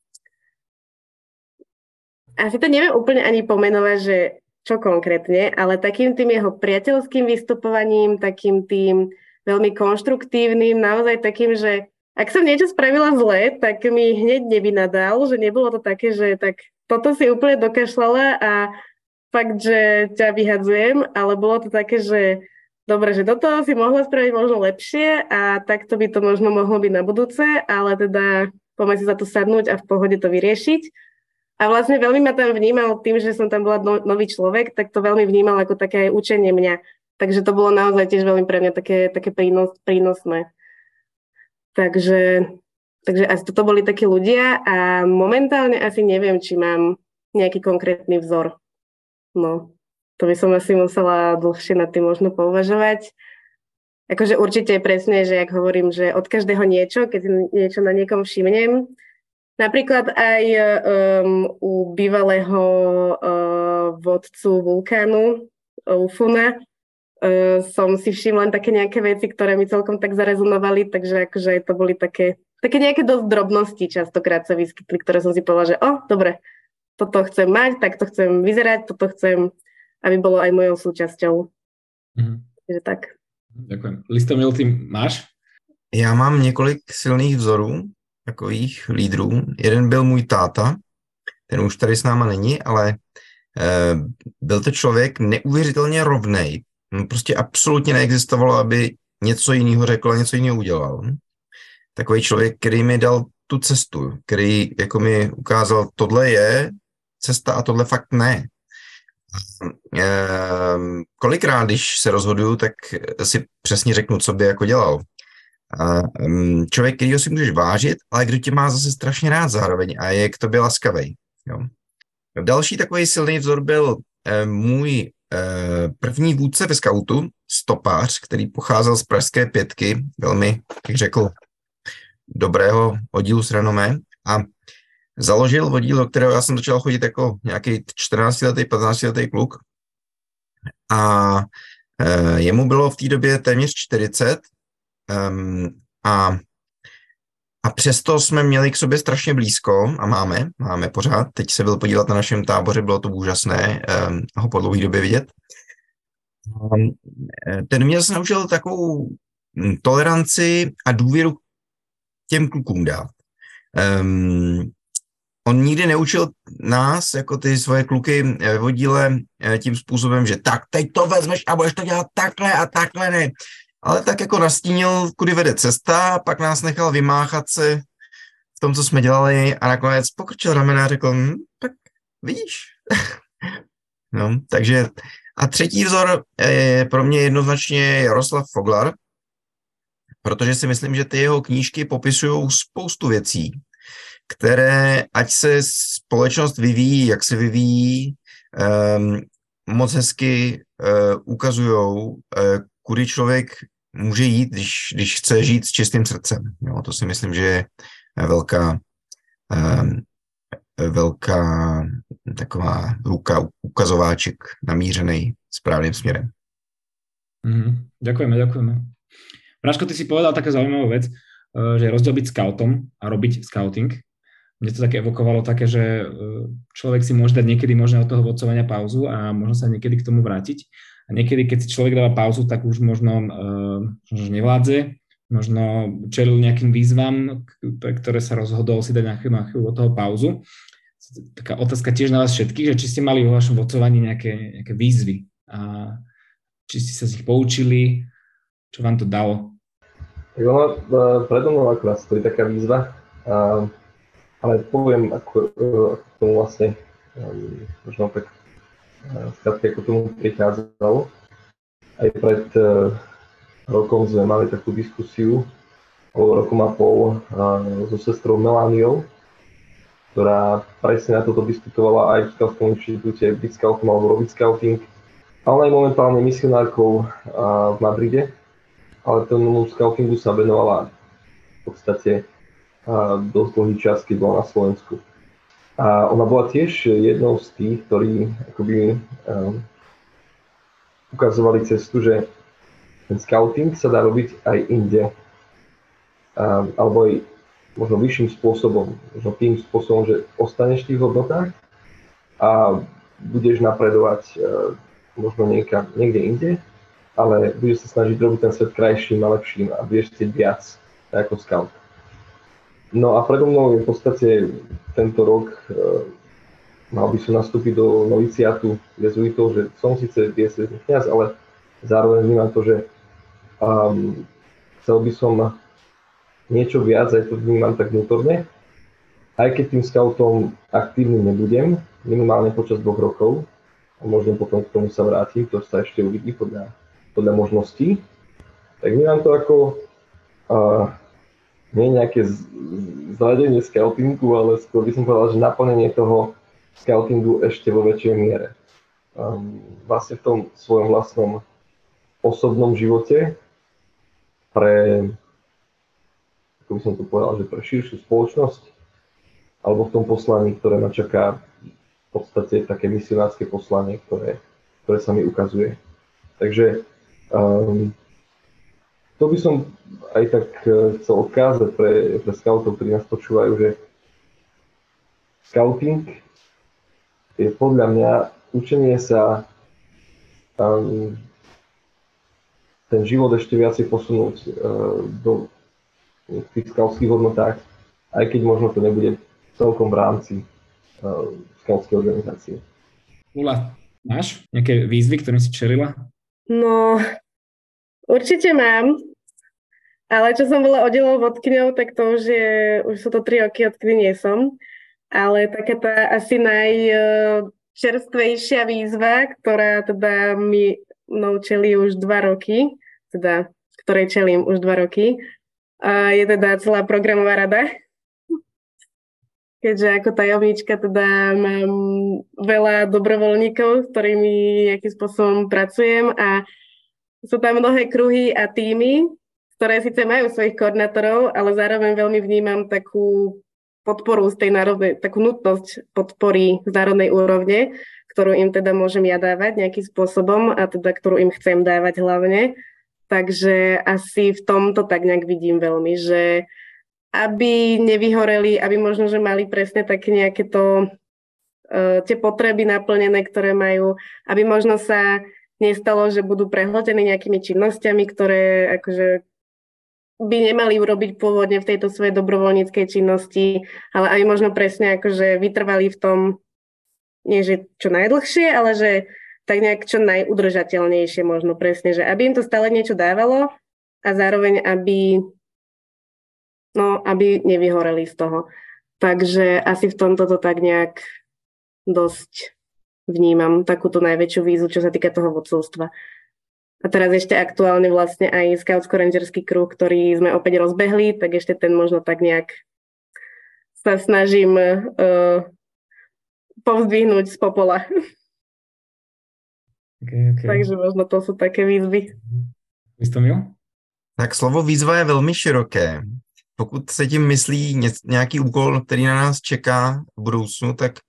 asi to neviem úplne ani pomenovať, že čo konkrétne, ale takým tým jeho priateľským vystupovaním, takým tým veľmi konštruktívnym, naozaj takým, že ak som niečo spravila zle, tak mi hneď nevynadal, že nebolo to také, že tak toto si úplne dokašľala a fakt, že ťa vyhadzujem, ale bolo to také, že dobre, že do toho si mohla spraviť možno lepšie a takto by to možno mohlo byť na budúce, ale teda poďme si za to sadnúť a v pohode to vyriešiť. A vlastne veľmi ma tam vnímal tým, že som tam bola no, nový človek, tak to veľmi vnímal ako také učenie mňa. Takže to bolo naozaj tiež veľmi pre mňa také, také prínos, prínosné. Takže, takže asi toto boli takí ľudia a momentálne asi neviem, či mám nejaký konkrétny vzor. No, to by som asi musela dlhšie nad tým možno pouvažovať. Akože určite je presne, že ak hovorím, že od každého niečo, keď niečo na niekom všimnem, Napríklad aj um, u bývalého uh, vodcu vulkánu Ufuna uh, som si všimla len také nejaké veci, ktoré mi celkom tak zarezonovali, takže akože to boli také, také nejaké dosť drobnosti častokrát sa vyskytli, ktoré som si povedala, že o, oh, dobre, toto chcem mať, tak to chcem vyzerať, toto chcem, aby bolo aj mojou súčasťou. Mm-hmm. Takže tak. Ďakujem. Listomil, ty máš? Já mám několik silných vzorů, takových lídrů. Jeden byl můj táta, ten už tady s náma není, ale e, byl to člověk neuvěřitelně rovnej. Prostě absolutně neexistovalo, aby něco jiného řekl a něco jiného udělal. Takový člověk, který mi dal tu cestu, který jako mi ukázal, tohle je cesta a tohle fakt ne. E, kolikrát, když se rozhoduju, tak si přesně řeknu, co by jako dělal. A, um, člověk, kterýho si můžeš vážit, ale kdo tě má zase strašně rád zároveň a je k tobě laskavý. Jo. Další takový silný vzor byl eh, můj první vůdce ve skautu, stopář, který pocházel z Pražské pětky, velmi, jak řekl, dobrého oddílu s renomé a založil oddíl, do kterého já jsem začal chodit jako nějaký 14-letý, 15-letý kluk. A eh, jemu bylo v té době téměř 40 Um, a, a přesto jsme měli k sobě strašně blízko a máme, máme pořád. Teď se byl podívat na našem táboře, bylo to úžasné um, ho po dlouhé době vidět. Um, ten mě zase naučil takovou hm, toleranci a důvěru těm klukům dát. Um, on nikdy neučil nás, jako ty svoje kluky ve vodíle, eh, tím způsobem, že tak, teď to vezmeš a budeš to dělat takhle a takhle ne ale tak jako nastínil, kudy vede cesta, pak nás nechal vymáchat se v tom, co jsme dělali a nakonec pokrčil ramena a řekl, hm, tak vidíš. no, takže a třetí vzor je pro mě jednoznačně Jaroslav Foglar, protože si myslím, že ty jeho knížky popisují spoustu věcí, které, ať se společnost vyvíjí, jak se vyvíjí, um, moc hezky uh, ukazují, uh, kudy člověk může jít, když, když chce žít s čistým srdcem. Jo, to si myslím, že je velká, um, velká taková ruka, ukazováček namířený správným směrem. Mm, ďakujeme, ďakujeme. Praško, ty si povedal také zaujímavú vec, eh, že rozdiel byť scoutom a robiť scouting. Mne to také evokovalo také, že eh, človek si môže dať niekedy možno od toho vodcovania pauzu a možno sa niekedy k tomu vrátiť. A niekedy, keď si človek dáva pauzu, tak už možno uh, nevládze, možno čelil nejakým výzvam, ktoré sa rozhodol si dať na chvíľu, na chvíľu od toho pauzu. Taká otázka tiež na vás všetkých, že či ste mali vo vašom vodcovaní nejaké, nejaké výzvy a či ste sa z nich poučili, čo vám to dalo? Tak ono e, predo mnou akurát stojí taká výzva, a, ale poviem, ako, ako tomu vlastne možno tak skrátka ako tomu prichádzalo. Aj pred uh, rokom sme mali takú diskusiu, alebo rokom a pol, uh, so sestrou Melániou. ktorá presne na toto diskutovala aj v Scoutskom inštitúte byť scoutom alebo robiť scouting. A ona je momentálne misionárkou v Madride, ale tomu scoutingu sa venovala v podstate dosť dlhý čas, keď bola na Slovensku. A ona bola tiež jednou z tých, ktorí akoby um, ukazovali cestu, že ten scouting sa dá robiť aj inde. Um, alebo aj možno vyšším spôsobom, možno tým spôsobom, že ostaneš v tých hodnotách a budeš napredovať uh, možno niekam, niekde inde, ale budeš sa snažiť robiť ten svet krajším a lepším a budeš chcieť viac ako scout. No a predo mnou je v podstate tento rok, e, mal by som nastúpiť do noviciátu jezuitov, že som síce diecezný kniaz, ale zároveň vnímam to, že um, chcel by som niečo viac, aj to vnímam tak vnútorne, aj keď tým scoutom aktívnym nebudem, minimálne počas dvoch rokov, a možno potom k tomu sa vrátim, to sa ešte uvidí podľa, podľa možností, tak vnímam to ako uh, nie nejaké zradenie scoutingu, ale skôr by som povedal, že naplnenie toho scoutingu ešte vo väčšej miere. Um, vlastne v tom svojom vlastnom osobnom živote pre, ako by som to povedal, že pre širšiu spoločnosť alebo v tom poslaní, ktoré ma čaká v podstate také misionárske poslanie, ktoré, ktoré sa mi ukazuje. Takže um, to by som aj tak e, chcel odkázať pre, pre scoutov, ktorí nás počúvajú, že scouting je podľa mňa učenie sa um, ten život ešte viacej posunúť uh, do v tých skautských hodnotách, aj keď možno to nebude celkom v rámci uh, skautskej organizácie. Ula, máš nejaké výzvy, ktorým si čerila? No, Určite mám, ale čo som bola oddelou vodkyňou, tak to už je, už sú to tri roky, odkedy nie som. Ale taká tá asi najčerstvejšia výzva, ktorá teda mi mnou čelí už dva roky, teda ktorej čelím už dva roky, a je teda celá programová rada. Keďže ako tajomníčka teda mám veľa dobrovoľníkov, s ktorými nejakým spôsobom pracujem a sú tam mnohé kruhy a týmy, ktoré síce majú svojich koordinátorov, ale zároveň veľmi vnímam takú podporu z tej národnej, takú nutnosť podpory z národnej úrovne, ktorú im teda môžem ja dávať nejakým spôsobom a teda ktorú im chcem dávať hlavne. Takže asi v tomto tak nejak vidím veľmi, že aby nevyhoreli, aby možno, že mali presne také nejaké to, uh, tie potreby naplnené, ktoré majú, aby možno sa nestalo, že budú prehltení nejakými činnosťami, ktoré akože by nemali urobiť pôvodne v tejto svojej dobrovoľníckej činnosti, ale aj možno presne akože vytrvali v tom, nie že čo najdlhšie, ale že tak nejak čo najudržateľnejšie možno presne, že aby im to stále niečo dávalo a zároveň aby no, aby nevyhoreli z toho. Takže asi v tomto to tak nejak dosť vnímam takúto najväčšiu výzvu, čo sa týka toho vodcovstva. A teraz ešte aktuálne vlastne aj Scoutsko-Rangerský kruh, ktorý sme opäť rozbehli, tak ešte ten možno tak nejak sa snažím uh, povzdvihnúť z popola. Okay, okay. Takže možno to sú také výzvy. Vystomil? Tak slovo výzva je velmi široké. Pokud se tím myslí nějaký úkol, který na nás čeká v budoucnu, tak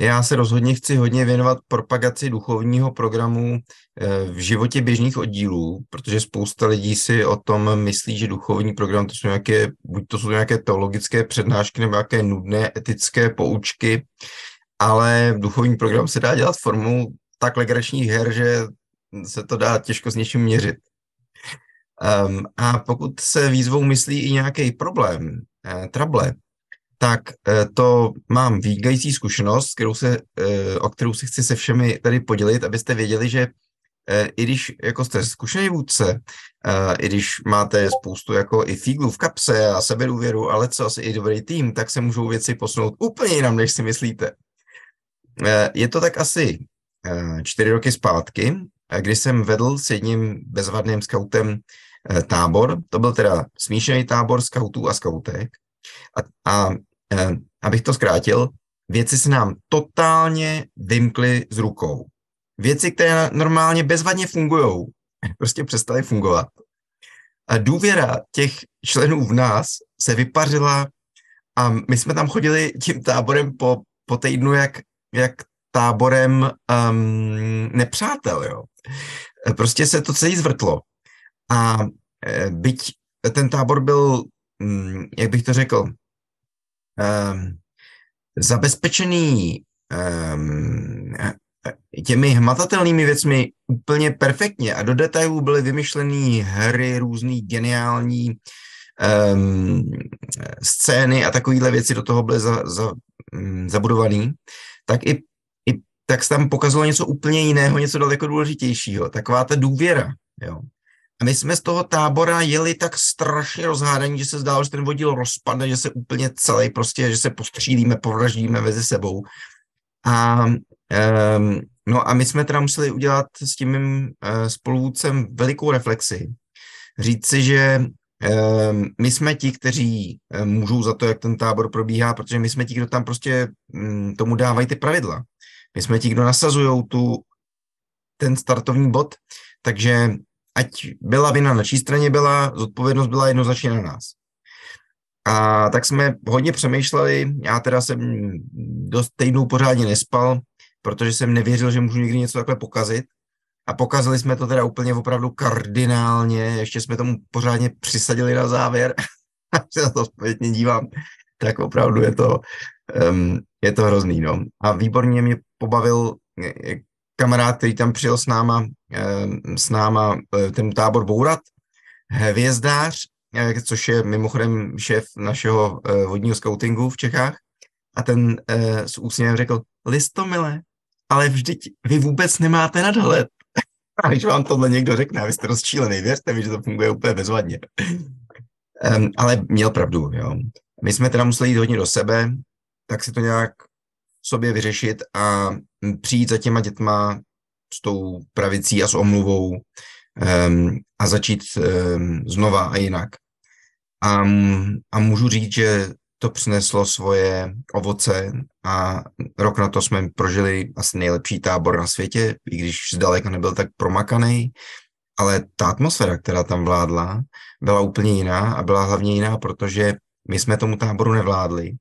já se rozhodně chci hodně věnovat propagaci duchovního programu eh, v životě běžných oddílů, protože spousta lidí si o tom myslí, že duchovní program to jsou nějaké, buď to jsou nějaké teologické přednášky nebo nějaké nudné etické poučky, ale duchovní program se dá dělat formou tak legračních her, že se to dá těžko s něčím měřit. Um, a pokud se výzvou myslí i nějaký problém, eh, trable, tak eh, to mám výgající zkušenost, kterou se, eh, o kterou si chci se všemi tady podělit, abyste věděli, že eh, i když jako jste zkušený vůdce, i když máte spoustu jako i fíglů v kapse a sebedůvěru, ale co asi i dobrý tým, tak se můžou věci posunout úplně jinam, než si myslíte. Je to tak asi čtyři roky zpátky, kdy jsem vedl s jedním bezvadným skautem tábor. To byl teda smíšený tábor skautů a skautek. A, a eh, abych to zkrátil, věci se nám totálně vymkly z rukou. Věci, které normálně bezvadně fungují, prostě přestaly fungovat. A důvěra těch členů v nás se vypařila a my jsme tam chodili tím táborem po, po týdnu jak, jak táborem um, nepřátel, jo. Prostě se to celý zvrtlo. A e, byť ten tábor byl, jak bych to řekl, um, zabezpečený um, těmi hmatatelnými věcmi úplně perfektně a do detailů byly vymyšlené hry, různý geniální um, scény a takovéhle věci do toho byly za, za, um, zabudované, tak i, i tak se tam pokazalo něco úplně jiného, něco daleko důležitějšího. Taková ta důvěra, jo. A my jsme z toho tábora jeli tak strašně rozhádaní, že se zdálo, že ten vodil rozpadne, že se úplně celý prostě, že se postřílíme, povraždíme mezi sebou. A um, no a my jsme teda museli udělat s tím mým uh, spoluvůdcem velikou reflexi. Říct si, že um, my jsme ti, kteří um, můžou za to, jak ten tábor probíhá, protože my jsme ti, kdo tam prostě um, tomu dávají ty pravidla. My jsme ti, kdo nasazují tu, ten startovní bod, takže ať byla vina na čí straně byla, zodpovědnost byla jednoznačně na nás. A tak jsme hodně přemýšleli, já teda jsem dost týdnů pořádně nespal, protože jsem nevěřil, že můžu někdy něco takhle pokazit. A pokazili jsme to teda úplně opravdu kardinálně, ještě jsme tomu pořádně přisadili na závěr, se na to zpětně dívám, tak opravdu je to, um, je to hrozný, no. A výborně mě pobavil kamarád, který tam přijel s náma, s náma e, ten tábor bourat, hvězdář, e, což je mimochodem šéf našeho vodního scoutingu v Čechách. A ten s úsměvem řekl, listomile, ale vždyť vy vůbec nemáte nadhled. A když vám tohle někdo řekne, vy jste rozčílený, věřte mi, že to funguje úplně bezvadně. Um, ale měl pravdu, jo. My jsme teda museli jít hodně do sebe, tak si to nějak sobě vyřešit a přijít za těma dětma s tou pravicí a s omluvou um, a začít um, znova a jinak. A, a můžu říct, že to přineslo svoje ovoce a rok na to jsme prožili asi nejlepší tábor na světě, i když zdaleka nebyl tak promakaný, ale ta atmosféra, která tam vládla, byla úplně jiná a byla hlavně jiná, protože my jsme tomu táboru nevládli.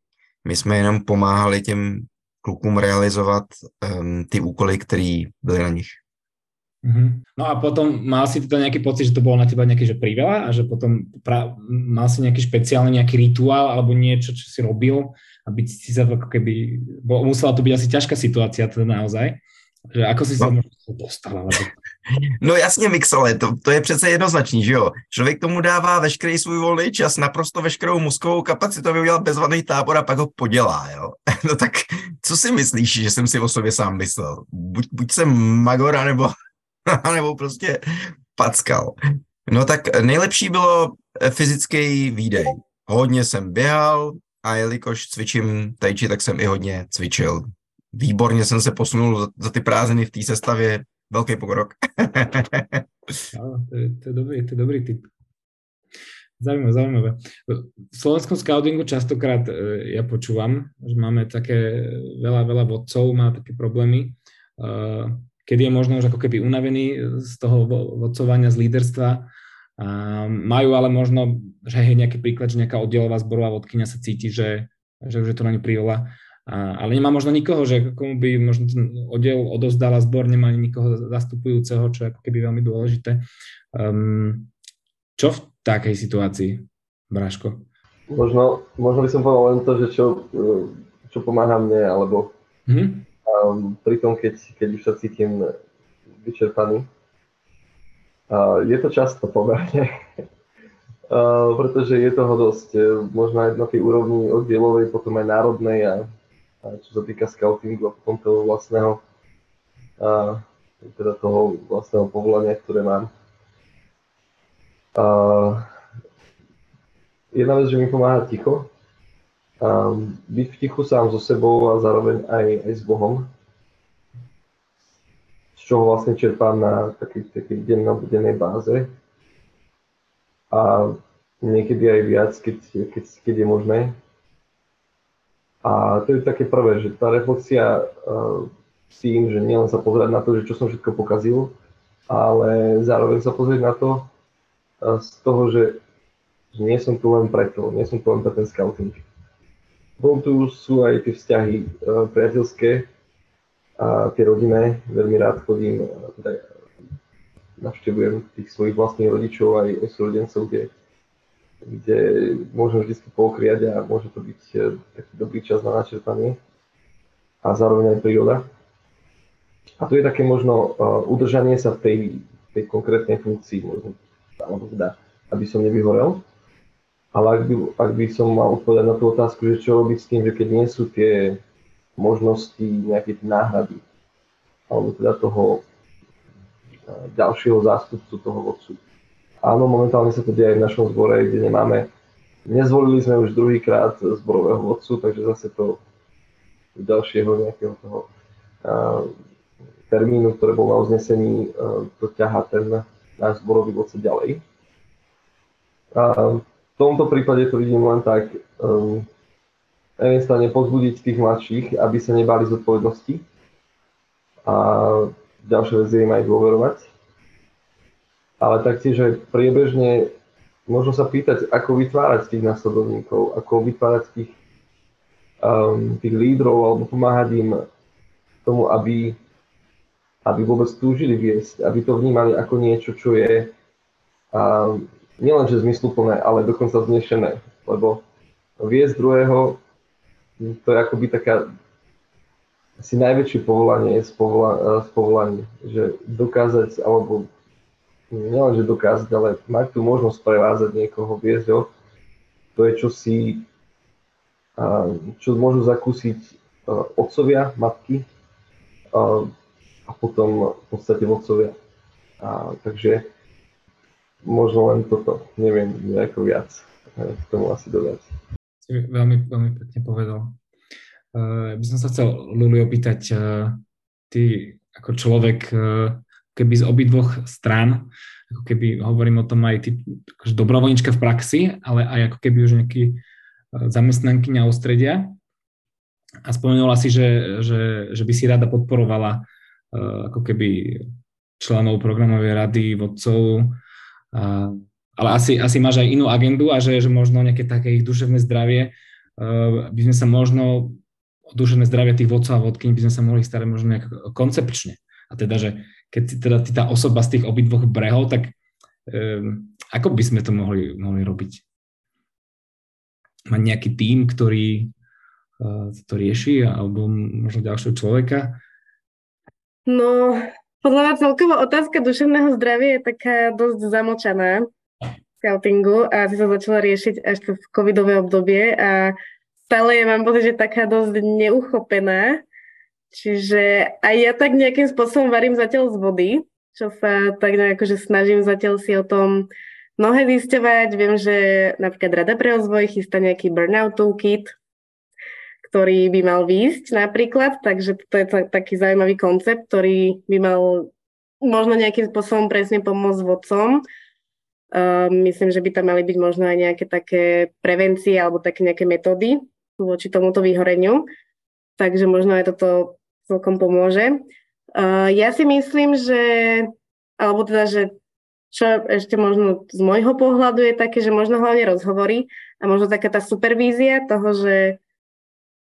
My jsme jenom pomáhali těm klukům realizovat um, ty úkoly, které byly na nich. Mm-hmm. No a potom mal si teda nejaký pocit, že to bolo na teba nejaké že priveľa a že potom pra, mal si nejaký špeciálny nejaký rituál alebo niečo, čo si robil, aby si sa ako keby, bo musela to byť asi ťažká situácia teda naozaj, že ako si no. sa dostal? Alebo... No jasně, Mixole, to, to je přece jednoznačný, že jo? Člověk tomu dává veškerý svůj volný čas, naprosto veškerou mozkovou kapacitu, aby udělal bezvadný tábor a pak ho podělá, jo? No tak co si myslíš, že jsem si o sobě sám myslel? Buď, buď jsem magora, nebo, nebo prostě packal. No tak nejlepší bylo fyzický výdej. Hodně jsem běhal a jelikož cvičím tajči, tak jsem i hodně cvičil. Výborně jsem se posunul za, za ty prázdniny v té sestavě, veľký pokrok. To to je dobrý, to je dobrý typ. Zaujímavé, zaujímavé. V slovenskom scoutingu častokrát e, ja počúvam, že máme také veľa, veľa vodcov, má také problémy, e, kedy je možno už ako keby unavený z toho vodcovania, z líderstva. Majú ale možno, že je nejaký príklad, že nejaká oddielová zborová vodkynia sa cíti, že, že už je to na ňu priveľa a, ale nemá možno nikoho, že komu by možno ten oddiel odozdala zbor, nemá ani nikoho zastupujúceho, čo je ako keby veľmi dôležité. Um, čo v takej situácii, Braško? Možno, možno by som povedal len to, že čo, čo pomáha mne, alebo mm-hmm. um, pri tom, keď, keď už sa cítim vyčerpaný. Uh, je to často pomerne, uh, pretože je toho dosť, možno aj na tej úrovni oddielovej, potom aj národnej a čo sa týka scoutingu a potom toho vlastného, a, teda toho vlastného povolania, ktoré mám. A, jedna vec, že mi pomáha ticho, a byť v tichu sám so sebou a zároveň aj, aj s Bohom, z čoho vlastne čerpám na takej, takej dennej báze. A niekedy aj viac, keď, keď, keď je možné. A to je také prvé, že tá reflexia uh, s tým, že nielen sa pozerať na to, že čo som všetko pokazil, ale zároveň sa pozrieť na to uh, z toho, že, nie som tu len preto, nie som tu len pre ten scouting. Potom tu sú aj tie vzťahy uh, priateľské a tie rodinné. Veľmi rád chodím, teda navštevujem tých svojich vlastných rodičov aj súrodencov, kde kde môžem vždy pokriať a môže to byť e, taký dobrý čas na načerpanie a zároveň aj príroda. A tu je také možno uh, udržanie sa v tej, tej konkrétnej funkcii, možno, alebo teda, aby som nevyhorel. Ale ak by, ak by som mal odpovedať na tú otázku, že čo robiť s tým, že keď nie sú tie možnosti nejaké náhrady, alebo teda toho uh, ďalšieho zástupcu toho vodcu, Áno, momentálne sa to deje aj v našom zbore, kde nemáme, nezvolili sme už druhýkrát zborového vodcu, takže zase to ďalšieho nejakého toho uh, termínu, ktoré bol na uznesení, uh, to ťaha ten náš zborový vodca ďalej. A v tomto prípade to vidím len tak, um, strane pozbudiť tých mladších, aby sa nebali zodpovednosti a ďalšia vec je im aj dôverovať ale taktiež aj priebežne možno sa pýtať, ako vytvárať tých následovníkov, ako vytvárať tých, um, tých lídrov alebo pomáhať im tomu, aby, aby vôbec túžili viesť, aby to vnímali ako niečo, čo je um, nielenže zmysluplné, ale dokonca znešené, lebo viesť druhého, to je akoby taká asi najväčšie povolanie z, povola, z povolaní, že dokázať alebo nielenže dokázať, ale mať tú možnosť prevázať niekoho, viesť ho, to je čosi, čo môžu zakúsiť otcovia, matky a potom v podstate vodcovia. A, takže možno len toto, neviem nejako viac k tomu asi dodať. Veľmi, veľmi pekne povedal. Uh, by som sa chcel, Luli, opýtať, uh, ty ako človek uh, keby z obidvoch strán, ako keby hovorím o tom aj ty, akože dobrovoľnička v praxi, ale aj ako keby už nejaký e, zamestnankyňa ústredia. A spomenula si, že, že, že by si rada podporovala uh, ako keby členov programovej rady, vodcov, ale asi, asi máš aj inú agendu a že, že možno nejaké také ich duševné zdravie uh, by sme sa možno o duševné zdravie tých vodcov a vodkyň by sme sa mohli starať možno nejak koncepčne. A teda, že keď si teda ty tá osoba z tých obidvoch brehov, tak um, ako by sme to mohli, mohli robiť? Mať nejaký tím, ktorý uh, to rieši, alebo možno ďalšieho človeka? No, podľa mňa celkovo otázka duševného zdravia je taká dosť zamočaná v scoutingu a si sa začala riešiť až v covidové obdobie a stále je, mám pocit, že taká dosť neuchopená Čiže aj ja tak nejakým spôsobom varím zatiaľ z vody, čo sa tak že snažím zatiaľ si o tom mnohé zisťovať. Viem, že napríklad Rada pre rozvoj chystá nejaký burnout toolkit, ktorý by mal výjsť napríklad, takže to je taký zaujímavý koncept, ktorý by mal možno nejakým spôsobom presne pomôcť vodcom. Uh, myslím, že by tam mali byť možno aj nejaké také prevencie alebo také nejaké metódy voči tomuto vyhoreniu. Takže možno aj toto celkom pomôže. Uh, ja si myslím, že, alebo teda, že čo ešte možno z môjho pohľadu je také, že možno hlavne rozhovory a možno taká tá supervízia toho, že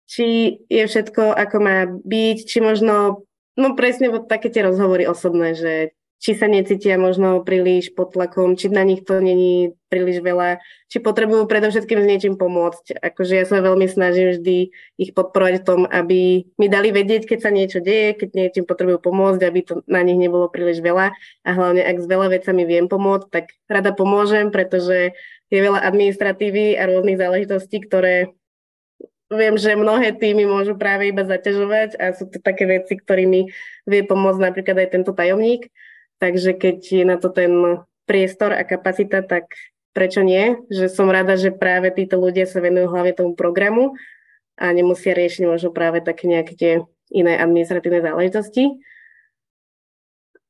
či je všetko, ako má byť, či možno, no presne také tie rozhovory osobné, že či sa necítia možno príliš pod tlakom, či na nich to není príliš veľa, či potrebujú predovšetkým s niečím pomôcť. Akože ja sa veľmi snažím vždy ich podporovať v tom, aby mi dali vedieť, keď sa niečo deje, keď niečím potrebujú pomôcť, aby to na nich nebolo príliš veľa. A hlavne, ak s veľa vecami viem pomôcť, tak rada pomôžem, pretože je veľa administratívy a rôznych záležitostí, ktoré viem, že mnohé týmy môžu práve iba zaťažovať a sú to také veci, ktorými vie pomôcť napríklad aj tento tajomník. Takže keď je na to ten priestor a kapacita, tak prečo nie? Že som rada, že práve títo ľudia sa venujú hlavne tomu programu a nemusia riešiť možno práve také nejaké tie iné administratívne záležitosti.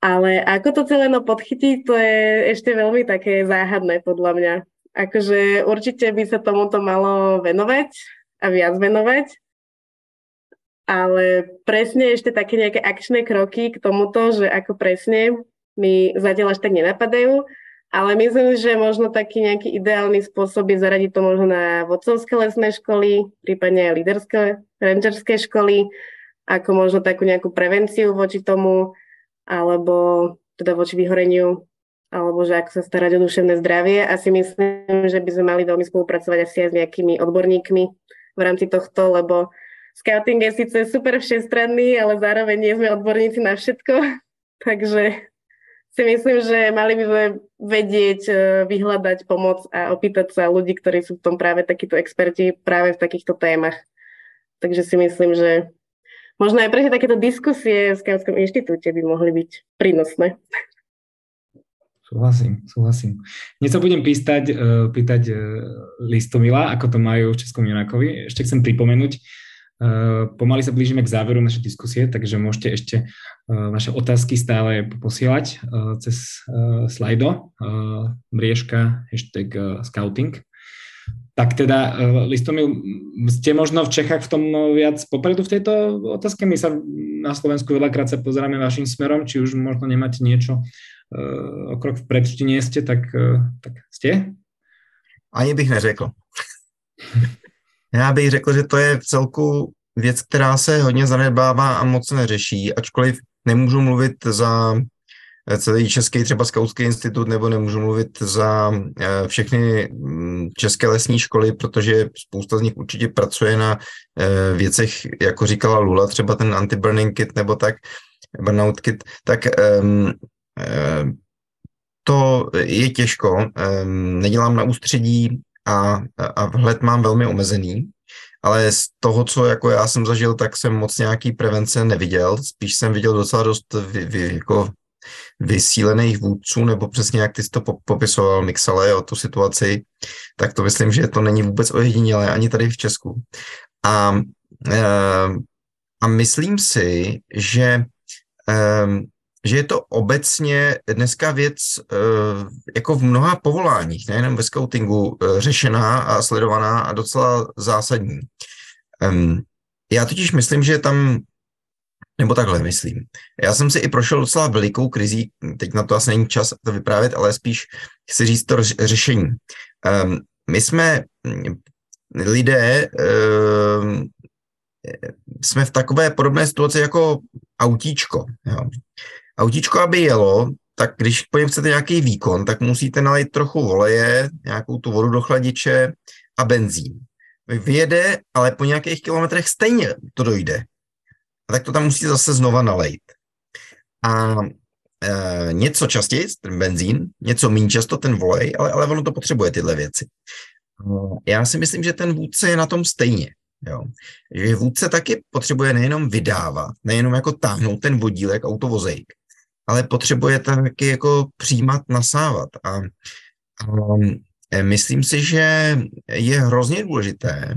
Ale ako to celé no podchytiť, to je ešte veľmi také záhadné podľa mňa. Akože určite by sa tomuto malo venovať a viac venovať, ale presne ešte také nejaké akčné kroky k tomuto, že ako presne mi zatiaľ až tak nenapadajú, ale myslím, že možno taký nejaký ideálny spôsob je zaradiť to možno na vodcovské lesné školy, prípadne aj líderské rangerské školy, ako možno takú nejakú prevenciu voči tomu, alebo teda voči vyhoreniu, alebo že ako sa starať o duševné zdravie. A si myslím, že by sme mali veľmi spolupracovať asi aj s nejakými odborníkmi v rámci tohto, lebo Scouting je síce super všestranný, ale zároveň nie sme odborníci na všetko, takže si myslím, že mali by sme vedieť e, vyhľadať pomoc a opýtať sa ľudí, ktorí sú v tom práve takíto experti práve v takýchto témach. Takže si myslím, že možno aj pre takéto diskusie v Skautskom inštitúte by mohli byť prínosné. Súhlasím, súhlasím. Dnes sa budem pýtať, e, pýtať e, Listomila, ako to majú v Českom Junakovi. Ešte chcem pripomenúť, pomaly sa blížime k záveru našej diskusie, takže môžete ešte eh, vaše otázky stále posielať eh, cez slajdo, mriežka, hashtag scouting. Tak teda, Listomil, ste možno v Čechách v tom viac popredu v tejto otázke? My sa na Slovensku veľakrát sa pozeráme vašim smerom, či už možno nemáte niečo o krok vpred, či nie ste, tak, tak ste? Ani bych neřekl. Já bych řekl, že to je v celku věc, která se hodně zanedbává a moc neřeší, ačkoliv nemůžu mluvit za eh, celý Český třeba Skautský institut, nebo nemůžu mluvit za eh, všechny mm, české lesní školy, protože spousta z nich určitě pracuje na eh, věcech, jako říkala Lula, třeba ten anti-burning kit nebo tak, burnout kit, tak um, to je těžko. Um, nedělám na ústředí a, a vhled mám velmi omezený, ale z toho, co jako já jsem zažil, tak jsem moc nějaký prevence neviděl, spíš jsem viděl docela dost vy, vy, jako vysílených vůdců, nebo přesně jak ty jsi to popisoval, Mixale, o tu situaci, tak to myslím, že to není vůbec ojedinělé ani tady v Česku. A, eh, a myslím si, že eh, že je to obecně dneska věc eh, jako v mnoha povoláních, nejenom ve scoutingu, eh, řešená a sledovaná a docela zásadní. Já totiž myslím, že tam, nebo takhle myslím, já jsem si i prošel docela velikou krizí, teď na to asi není čas to vyprávět, ale spíš chci říct to řešení. My jsme hm, lidé, jsme v takové podobné situaci jako autíčko. Jo autíčko, aby jelo, tak když po něm chcete nějaký výkon, tak musíte nalít trochu oleje, nějakou tu vodu do chladiče a benzín. Vyjede, ale po nějakých kilometrech stejně to dojde. A tak to tam musíte zase znova nalejt. A e, něco častěji, ten benzín, něco méně často ten volej, ale, ale ono to potřebuje tyhle věci. Já si myslím, že ten vůdce je na tom stejně. Jo. Že vůdce taky potřebuje nejenom vydávat, nejenom jako táhnout ten vodílek, autovozejk, ale potřebuje taky jako přijímat, nasávat. A, a e, myslím si, že je hrozně důležité,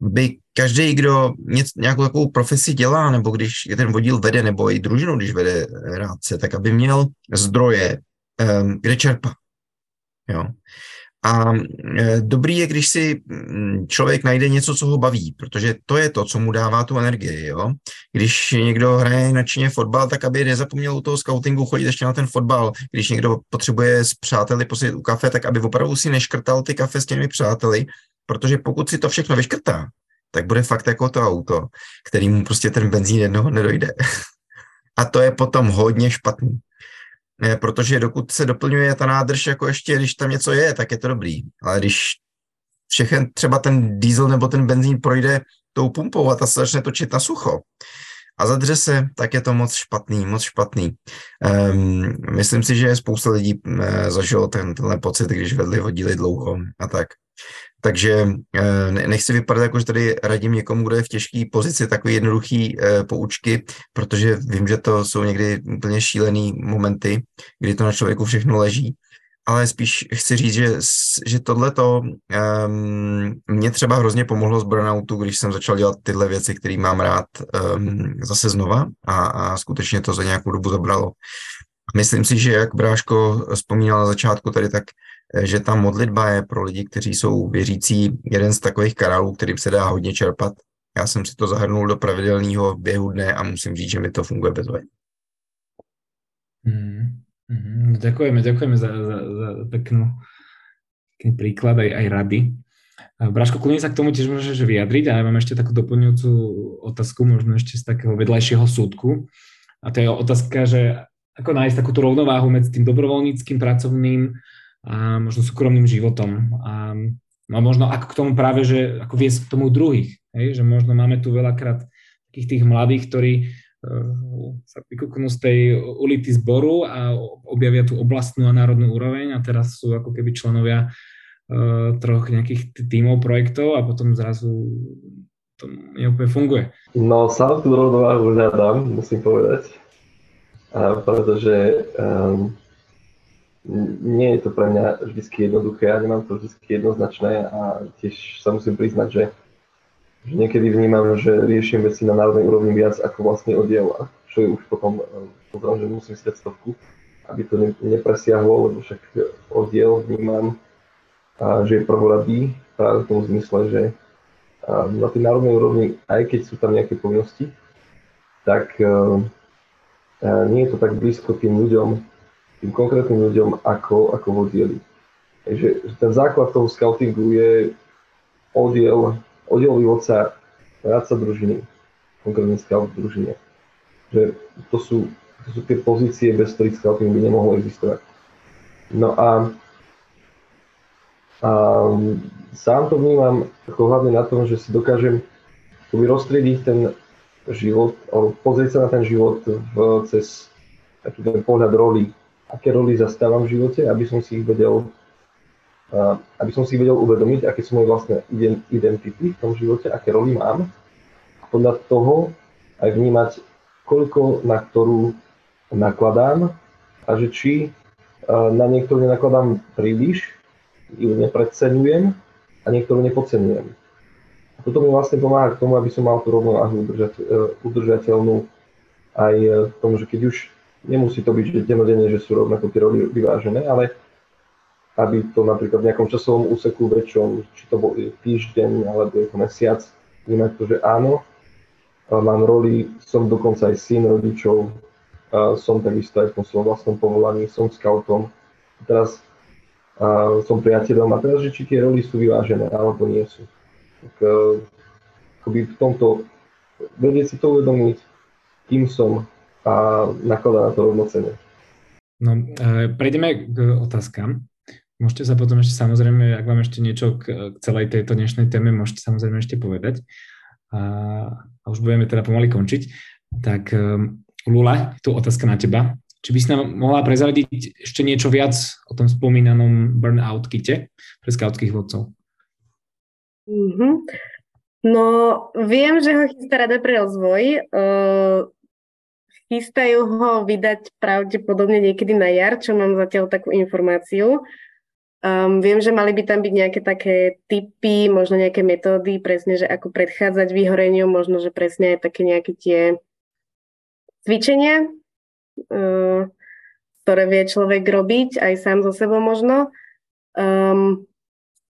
by každý, kdo něco, nějakou takovou profesi dělá, nebo když ten vodíl vede, nebo i družinu, když vede rádce, tak aby měl zdroje, kde čerpá. Jo. A e, dobrý je, když si mm, člověk najde něco, co ho baví, protože to je to, co mu dává tu energii. Jo? Když někdo hraje nadšeně fotbal, tak aby nezapomněl u toho scoutingu chodit ještě na ten fotbal. Když někdo potřebuje s přáteli posedět u kafe, tak aby opravdu si neškrtal ty kafe s těmi přáteli, protože pokud si to všechno vyškrtá, tak bude fakt jako to auto, kterýmu prostě ten benzín jednoho nedojde. A to je potom hodně špatný protože dokud se doplňuje ta nádrž, jako ještě, když tam něco je, tak je to dobrý. Ale když všechen třeba ten diesel nebo ten benzín projde tou pumpou a ta se začne točit na sucho a zadře se, tak je to moc špatný, moc špatný. Um, myslím si, že spousta lidí uh, zažilo ten, tenhle pocit, když vedli vodíly dlouho a tak. Takže eh, nechci vypadat jako, že tady radím někomu, kdo je v těžké pozici, takový jednoduchý eh, poučky, protože vím, že to jsou někdy úplně šílený momenty, kdy to na člověku všechno leží, ale spíš chci říct, že, že tohleto um, mě třeba hrozně pomohlo z burnoutu, když jsem začal dělat tyhle věci, které mám rád um, zase znova a, a skutečně to za nějakou dobu zabralo. Myslím si, že jak Bráško vzpomínal na začátku tady, tak že ta modlitba je pro lidi, kteří jsou věřící, jeden z takových kanálů, kterým se dá hodně čerpat já jsem si to zahrnul do pravidelného běhu dne a musím říct, že mi to funguje bezvadně. Mm, mm, ďakujeme, ďakujeme za, za, za peknú, pekný príklad aj, aj rady. Braško, kľudne sa k tomu tiež môžeš vyjadriť a ja mám ešte takú doplňujúcu otázku, možno ešte z takého vedľajšieho súdku. A to je otázka, že ako nájsť takúto rovnováhu medzi tým dobrovoľníckým, pracovným a možno súkromným životom. A, a možno ako k tomu práve, že ako viesť k tomu druhých. Hej? Že možno máme tu veľakrát takých tých mladých, ktorí uh, sa vykúknú z tej ulity zboru a objavia tú oblastnú a národnú úroveň a teraz sú ako keby členovia uh, troch nejakých tímov projektov a potom zrazu to neúplne funguje. No sám tú rovnováhu hľadám, musím povedať. A pretože um, nie je to pre mňa vždy jednoduché, ja nemám to vždy jednoznačné a tiež sa musím priznať, že, že niekedy vnímam, že riešim veci na národnej úrovni viac ako vlastne oddiel, čo je už potom, potom že musím si stovku, aby to ne, nepresiahlo, lebo však oddiel vnímam, a, že je prvoradý práve v tom zmysle, že na tej národnej úrovni, aj keď sú tam nejaké povinnosti, tak a, a nie je to tak blízko tým ľuďom, tým konkrétnym ľuďom ako, ako oddieli. Takže ten základ toho scoutingu je oddiel, oddielový vodca, práca družiny, konkrétne scout družine. Že to sú, to sú tie pozície, bez ktorých scouting by nemohol existovať. No a, a sám to vnímam ako hlavne na tom, že si dokážem roztriediť ten život, alebo pozrieť sa na ten život v, cez ten pohľad roli aké roly zastávam v živote, aby som si ich vedel, aby som si ich vedel uvedomiť, aké sú moje vlastné identity v tom živote, aké roly mám. A podľa toho aj vnímať, koľko na ktorú nakladám a že či na niektorú nenakladám príliš, ju nepreceňujem a niektorú nepodceňujem. A toto mi vlastne pomáha k tomu, aby som mal tú rovnováhu udržateľnú aj v tom, že keď už nemusí to byť že denodene, že sú rovnako tie roli vyvážené, ale aby to napríklad v nejakom časovom úseku väčšom, či to bol týždeň alebo je to mesiac, vnímať to, že áno, mám roli, som dokonca aj syn rodičov, som takisto aj v svojom vlastnom povolaní, som scoutom, teraz som priateľom a teraz, že či tie roli sú vyvážené alebo nie sú. Tak, akoby v tomto vedieť si to uvedomiť, kým som, a nakladá na to rovnocene. No, e, prejdeme k otázkam. Môžete sa potom ešte samozrejme, ak vám ešte niečo k, k celej tejto dnešnej téme, môžete samozrejme ešte povedať. A, a už budeme teda pomaly končiť. Tak um, Lula, tu otázka na teba. Či by si nám mohla prezradiť ešte niečo viac o tom spomínanom burnout kite pre skautských vodcov? Mm-hmm. No, viem, že ho chystá Rada pre rozvoj. Uh, Chystajú ho vydať pravdepodobne niekedy na jar, čo mám zatiaľ takú informáciu. Um, viem, že mali by tam byť nejaké také typy, možno nejaké metódy, presne, že ako predchádzať vyhoreniu, možno, že presne aj také nejaké tie cvičenia, uh, ktoré vie človek robiť aj sám so sebou možno. Um,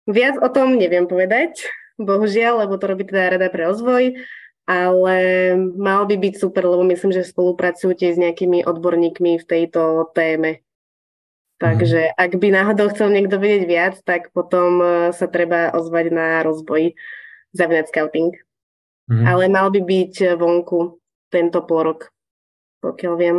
viac o tom neviem povedať, bohužiaľ, lebo to robí teda Rada pre rozvoj ale mal by byť super, lebo myslím, že spolupracujete s nejakými odborníkmi v tejto téme. Takže mm. ak by náhodou chcel niekto vedieť viac, tak potom e, sa treba ozvať na rozvoj Zavinať Scouting. Mm. Ale mal by byť vonku tento porok, pokiaľ viem.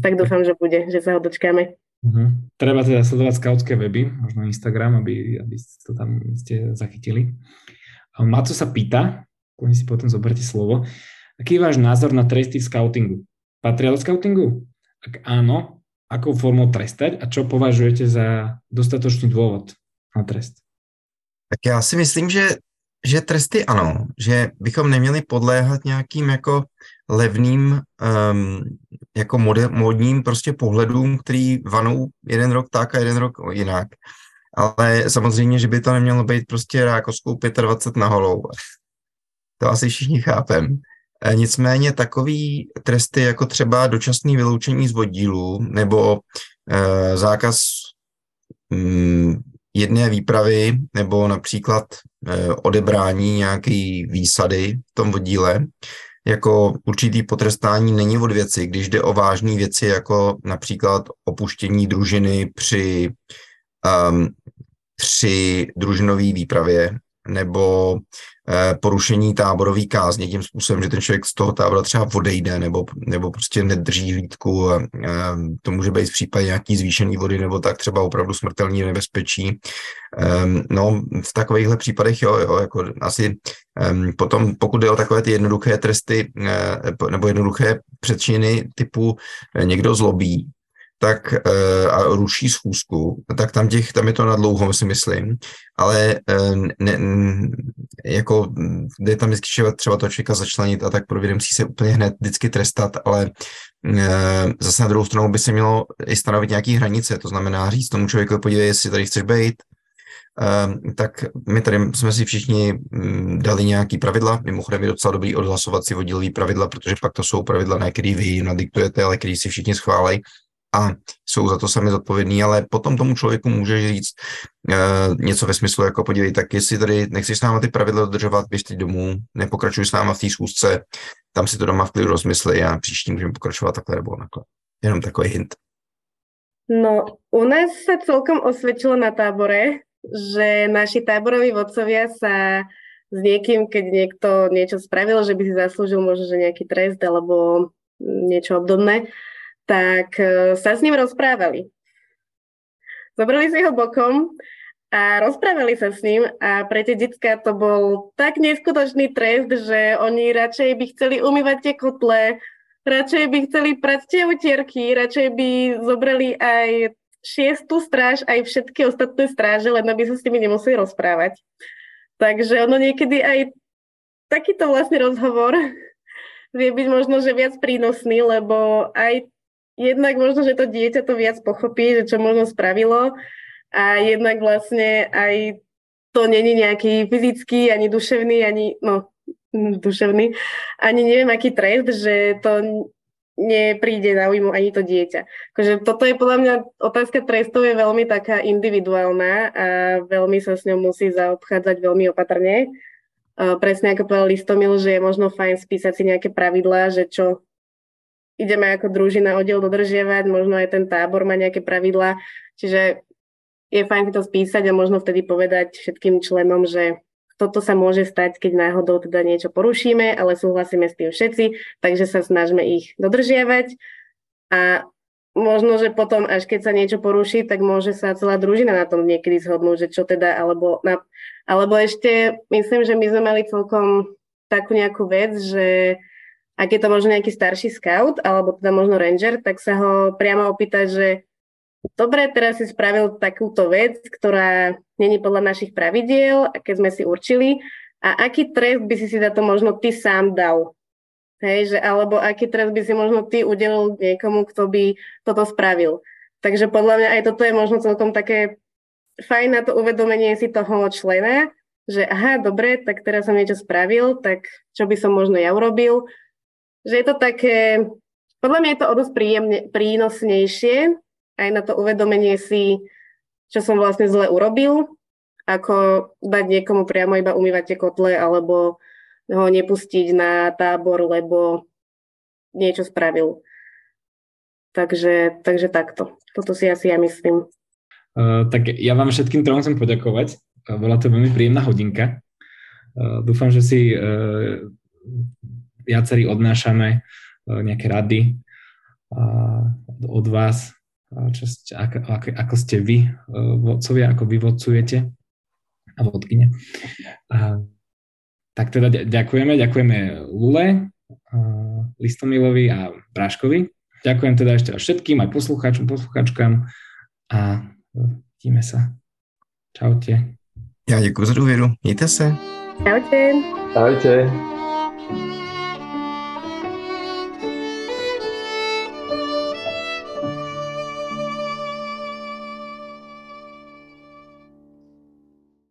Tak dúfam, že bude, že sa ho dočkáme. Mm. Treba teda sledovať skautské weby, možno Instagram, aby, aby to tam ste zachytili. Maco sa pýta, kľudne si potom zoberte slovo. Aký je váš názor na tresty v scoutingu? Patria do scoutingu? Ak áno, akou formou trestať a čo považujete za dostatočný dôvod na trest? Tak já si myslím, že, že tresty ano, že bychom neměli podléhat nějakým jako levným um, jako mod, modním prostě pohledům, který vanou jeden rok tak a jeden rok jinak. Ale samozřejmě, že by to nemělo být prostě jako 25 na holou to asi všichni chápem. E, nicméně takový tresty jako třeba dočasný vyloučení z vodílu nebo e, zákaz mm, jedné výpravy nebo například odebrání nějaké výsady v tom oddíle, jako určitý potrestání není od věci, když jde o vážné věci, jako například opuštění družiny při, um, při družinové výpravě nebo eh, porušení táborové kázně tím způsobem, že ten člověk z toho tábora třeba odejde nebo, nebo prostě nedrží hlídku. Eh, to může být v případě nějaký zvýšený vody nebo tak třeba opravdu smrtelný nebezpečí. Ehm, no, v takovýchhle případech, jo, jo jako asi ehm, potom, pokud jde o takové ty jednoduché tresty eh, nebo jednoduché předčiny typu někdo zlobí, tak uh, a ruší schůzku, tak tam, těch, tam je to na dlouho, si myslím, ale ne, jako jde tam vždycky třeba, to člověka začlenit a tak pro musí se úplně hned vždycky trestat, ale uh, zase na druhou stranu by se mělo i stanovit nějaké hranice, to znamená říct tomu člověku, podívej, jestli tady chceš být, Uh, tak my tady jsme si všichni um, dali nějaký pravidla, mimochodem je docela dobrý odhlasovat si oddělový pravidla, protože pak to jsou pravidla, na který vy nadiktujete, ale který si všichni schválej a jsou za to sami zodpovědní, ale potom tomu člověku může říct uh, něco ve smyslu, jako podívej, tak jestli tady nechceš s náma ty pravidla dodržovat, běž teď domů, nepokračuj s náma v té schůzce, tam si to doma v klidu rozmysli a příští můžeme pokračovat takhle nebo takhle. Jenom takový hint. No, u nás sa celkom osvedčilo na tábore, že naši táboroví vodcovia sa s niekým, keď niekto niečo spravil, že by si zaslúžil možno, že nejaký trest alebo niečo obdobné, tak e, sa s ním rozprávali. Zobrali si ho bokom a rozprávali sa s ním a pre tie detská to bol tak neskutočný trest, že oni radšej by chceli umývať tie kotle, radšej by chceli prať tie utierky, radšej by zobrali aj šiestu stráž, aj všetky ostatné stráže, len aby sa s nimi nemuseli rozprávať. Takže ono niekedy aj takýto vlastne rozhovor vie byť možno, že viac prínosný, lebo aj jednak možno, že to dieťa to viac pochopí, že čo možno spravilo a jednak vlastne aj to není nejaký fyzický, ani duševný, ani, no, duševný, ani neviem aký trest, že to nepríde na újmu ani to dieťa. Akože toto je podľa mňa, otázka trestov je veľmi taká individuálna a veľmi sa s ňou musí zaobchádzať veľmi opatrne. Uh, presne ako povedal Listomil, že je možno fajn spísať si nejaké pravidlá, že čo ideme ako družina oddiel dodržiavať, možno aj ten tábor má nejaké pravidlá, čiže je fajn to spísať a možno vtedy povedať všetkým členom, že toto sa môže stať, keď náhodou teda niečo porušíme, ale súhlasíme s tým všetci, takže sa snažíme ich dodržiavať. A možno, že potom, až keď sa niečo poruší, tak môže sa celá družina na tom niekedy zhodnúť, že čo teda, alebo, na, alebo ešte myslím, že my sme mali celkom takú nejakú vec, že ak je to možno nejaký starší scout, alebo teda možno ranger, tak sa ho priamo opýtať, že dobre, teraz si spravil takúto vec, ktorá není podľa našich pravidiel, keď sme si určili, a aký trest by si si za to možno ty sám dal? Hej, že, alebo aký trest by si možno ty udelil niekomu, kto by toto spravil. Takže podľa mňa aj toto je možno celkom také fajn na to uvedomenie si toho člena, že aha, dobre, tak teraz som niečo spravil, tak čo by som možno ja urobil, že je to také, podľa mňa je to o dosť príjemne, prínosnejšie aj na to uvedomenie si, čo som vlastne zle urobil, ako dať niekomu priamo iba umývať tie kotle alebo ho nepustiť na tábor, lebo niečo spravil. Takže, takže takto. Toto si asi ja myslím. Uh, tak ja vám všetkým trom chcem poďakovať. Uh, bola to veľmi príjemná hodinka. Uh, dúfam, že si uh, viacerí odnášame e, nejaké rady od vás, čo ste, ako, ako, ako ste vy e, vodcovia, ako vy vodcujete a vodkyne. Tak teda ďakujeme, ďakujeme Lule, Listomilovi a Bráškovi. Ďakujem teda ešte raz všetkým, aj poslucháčom, poslucháčkam a vidíme sa. Čaute. Já děkuji za důvěru. Mějte se. Čaute. Ahojte.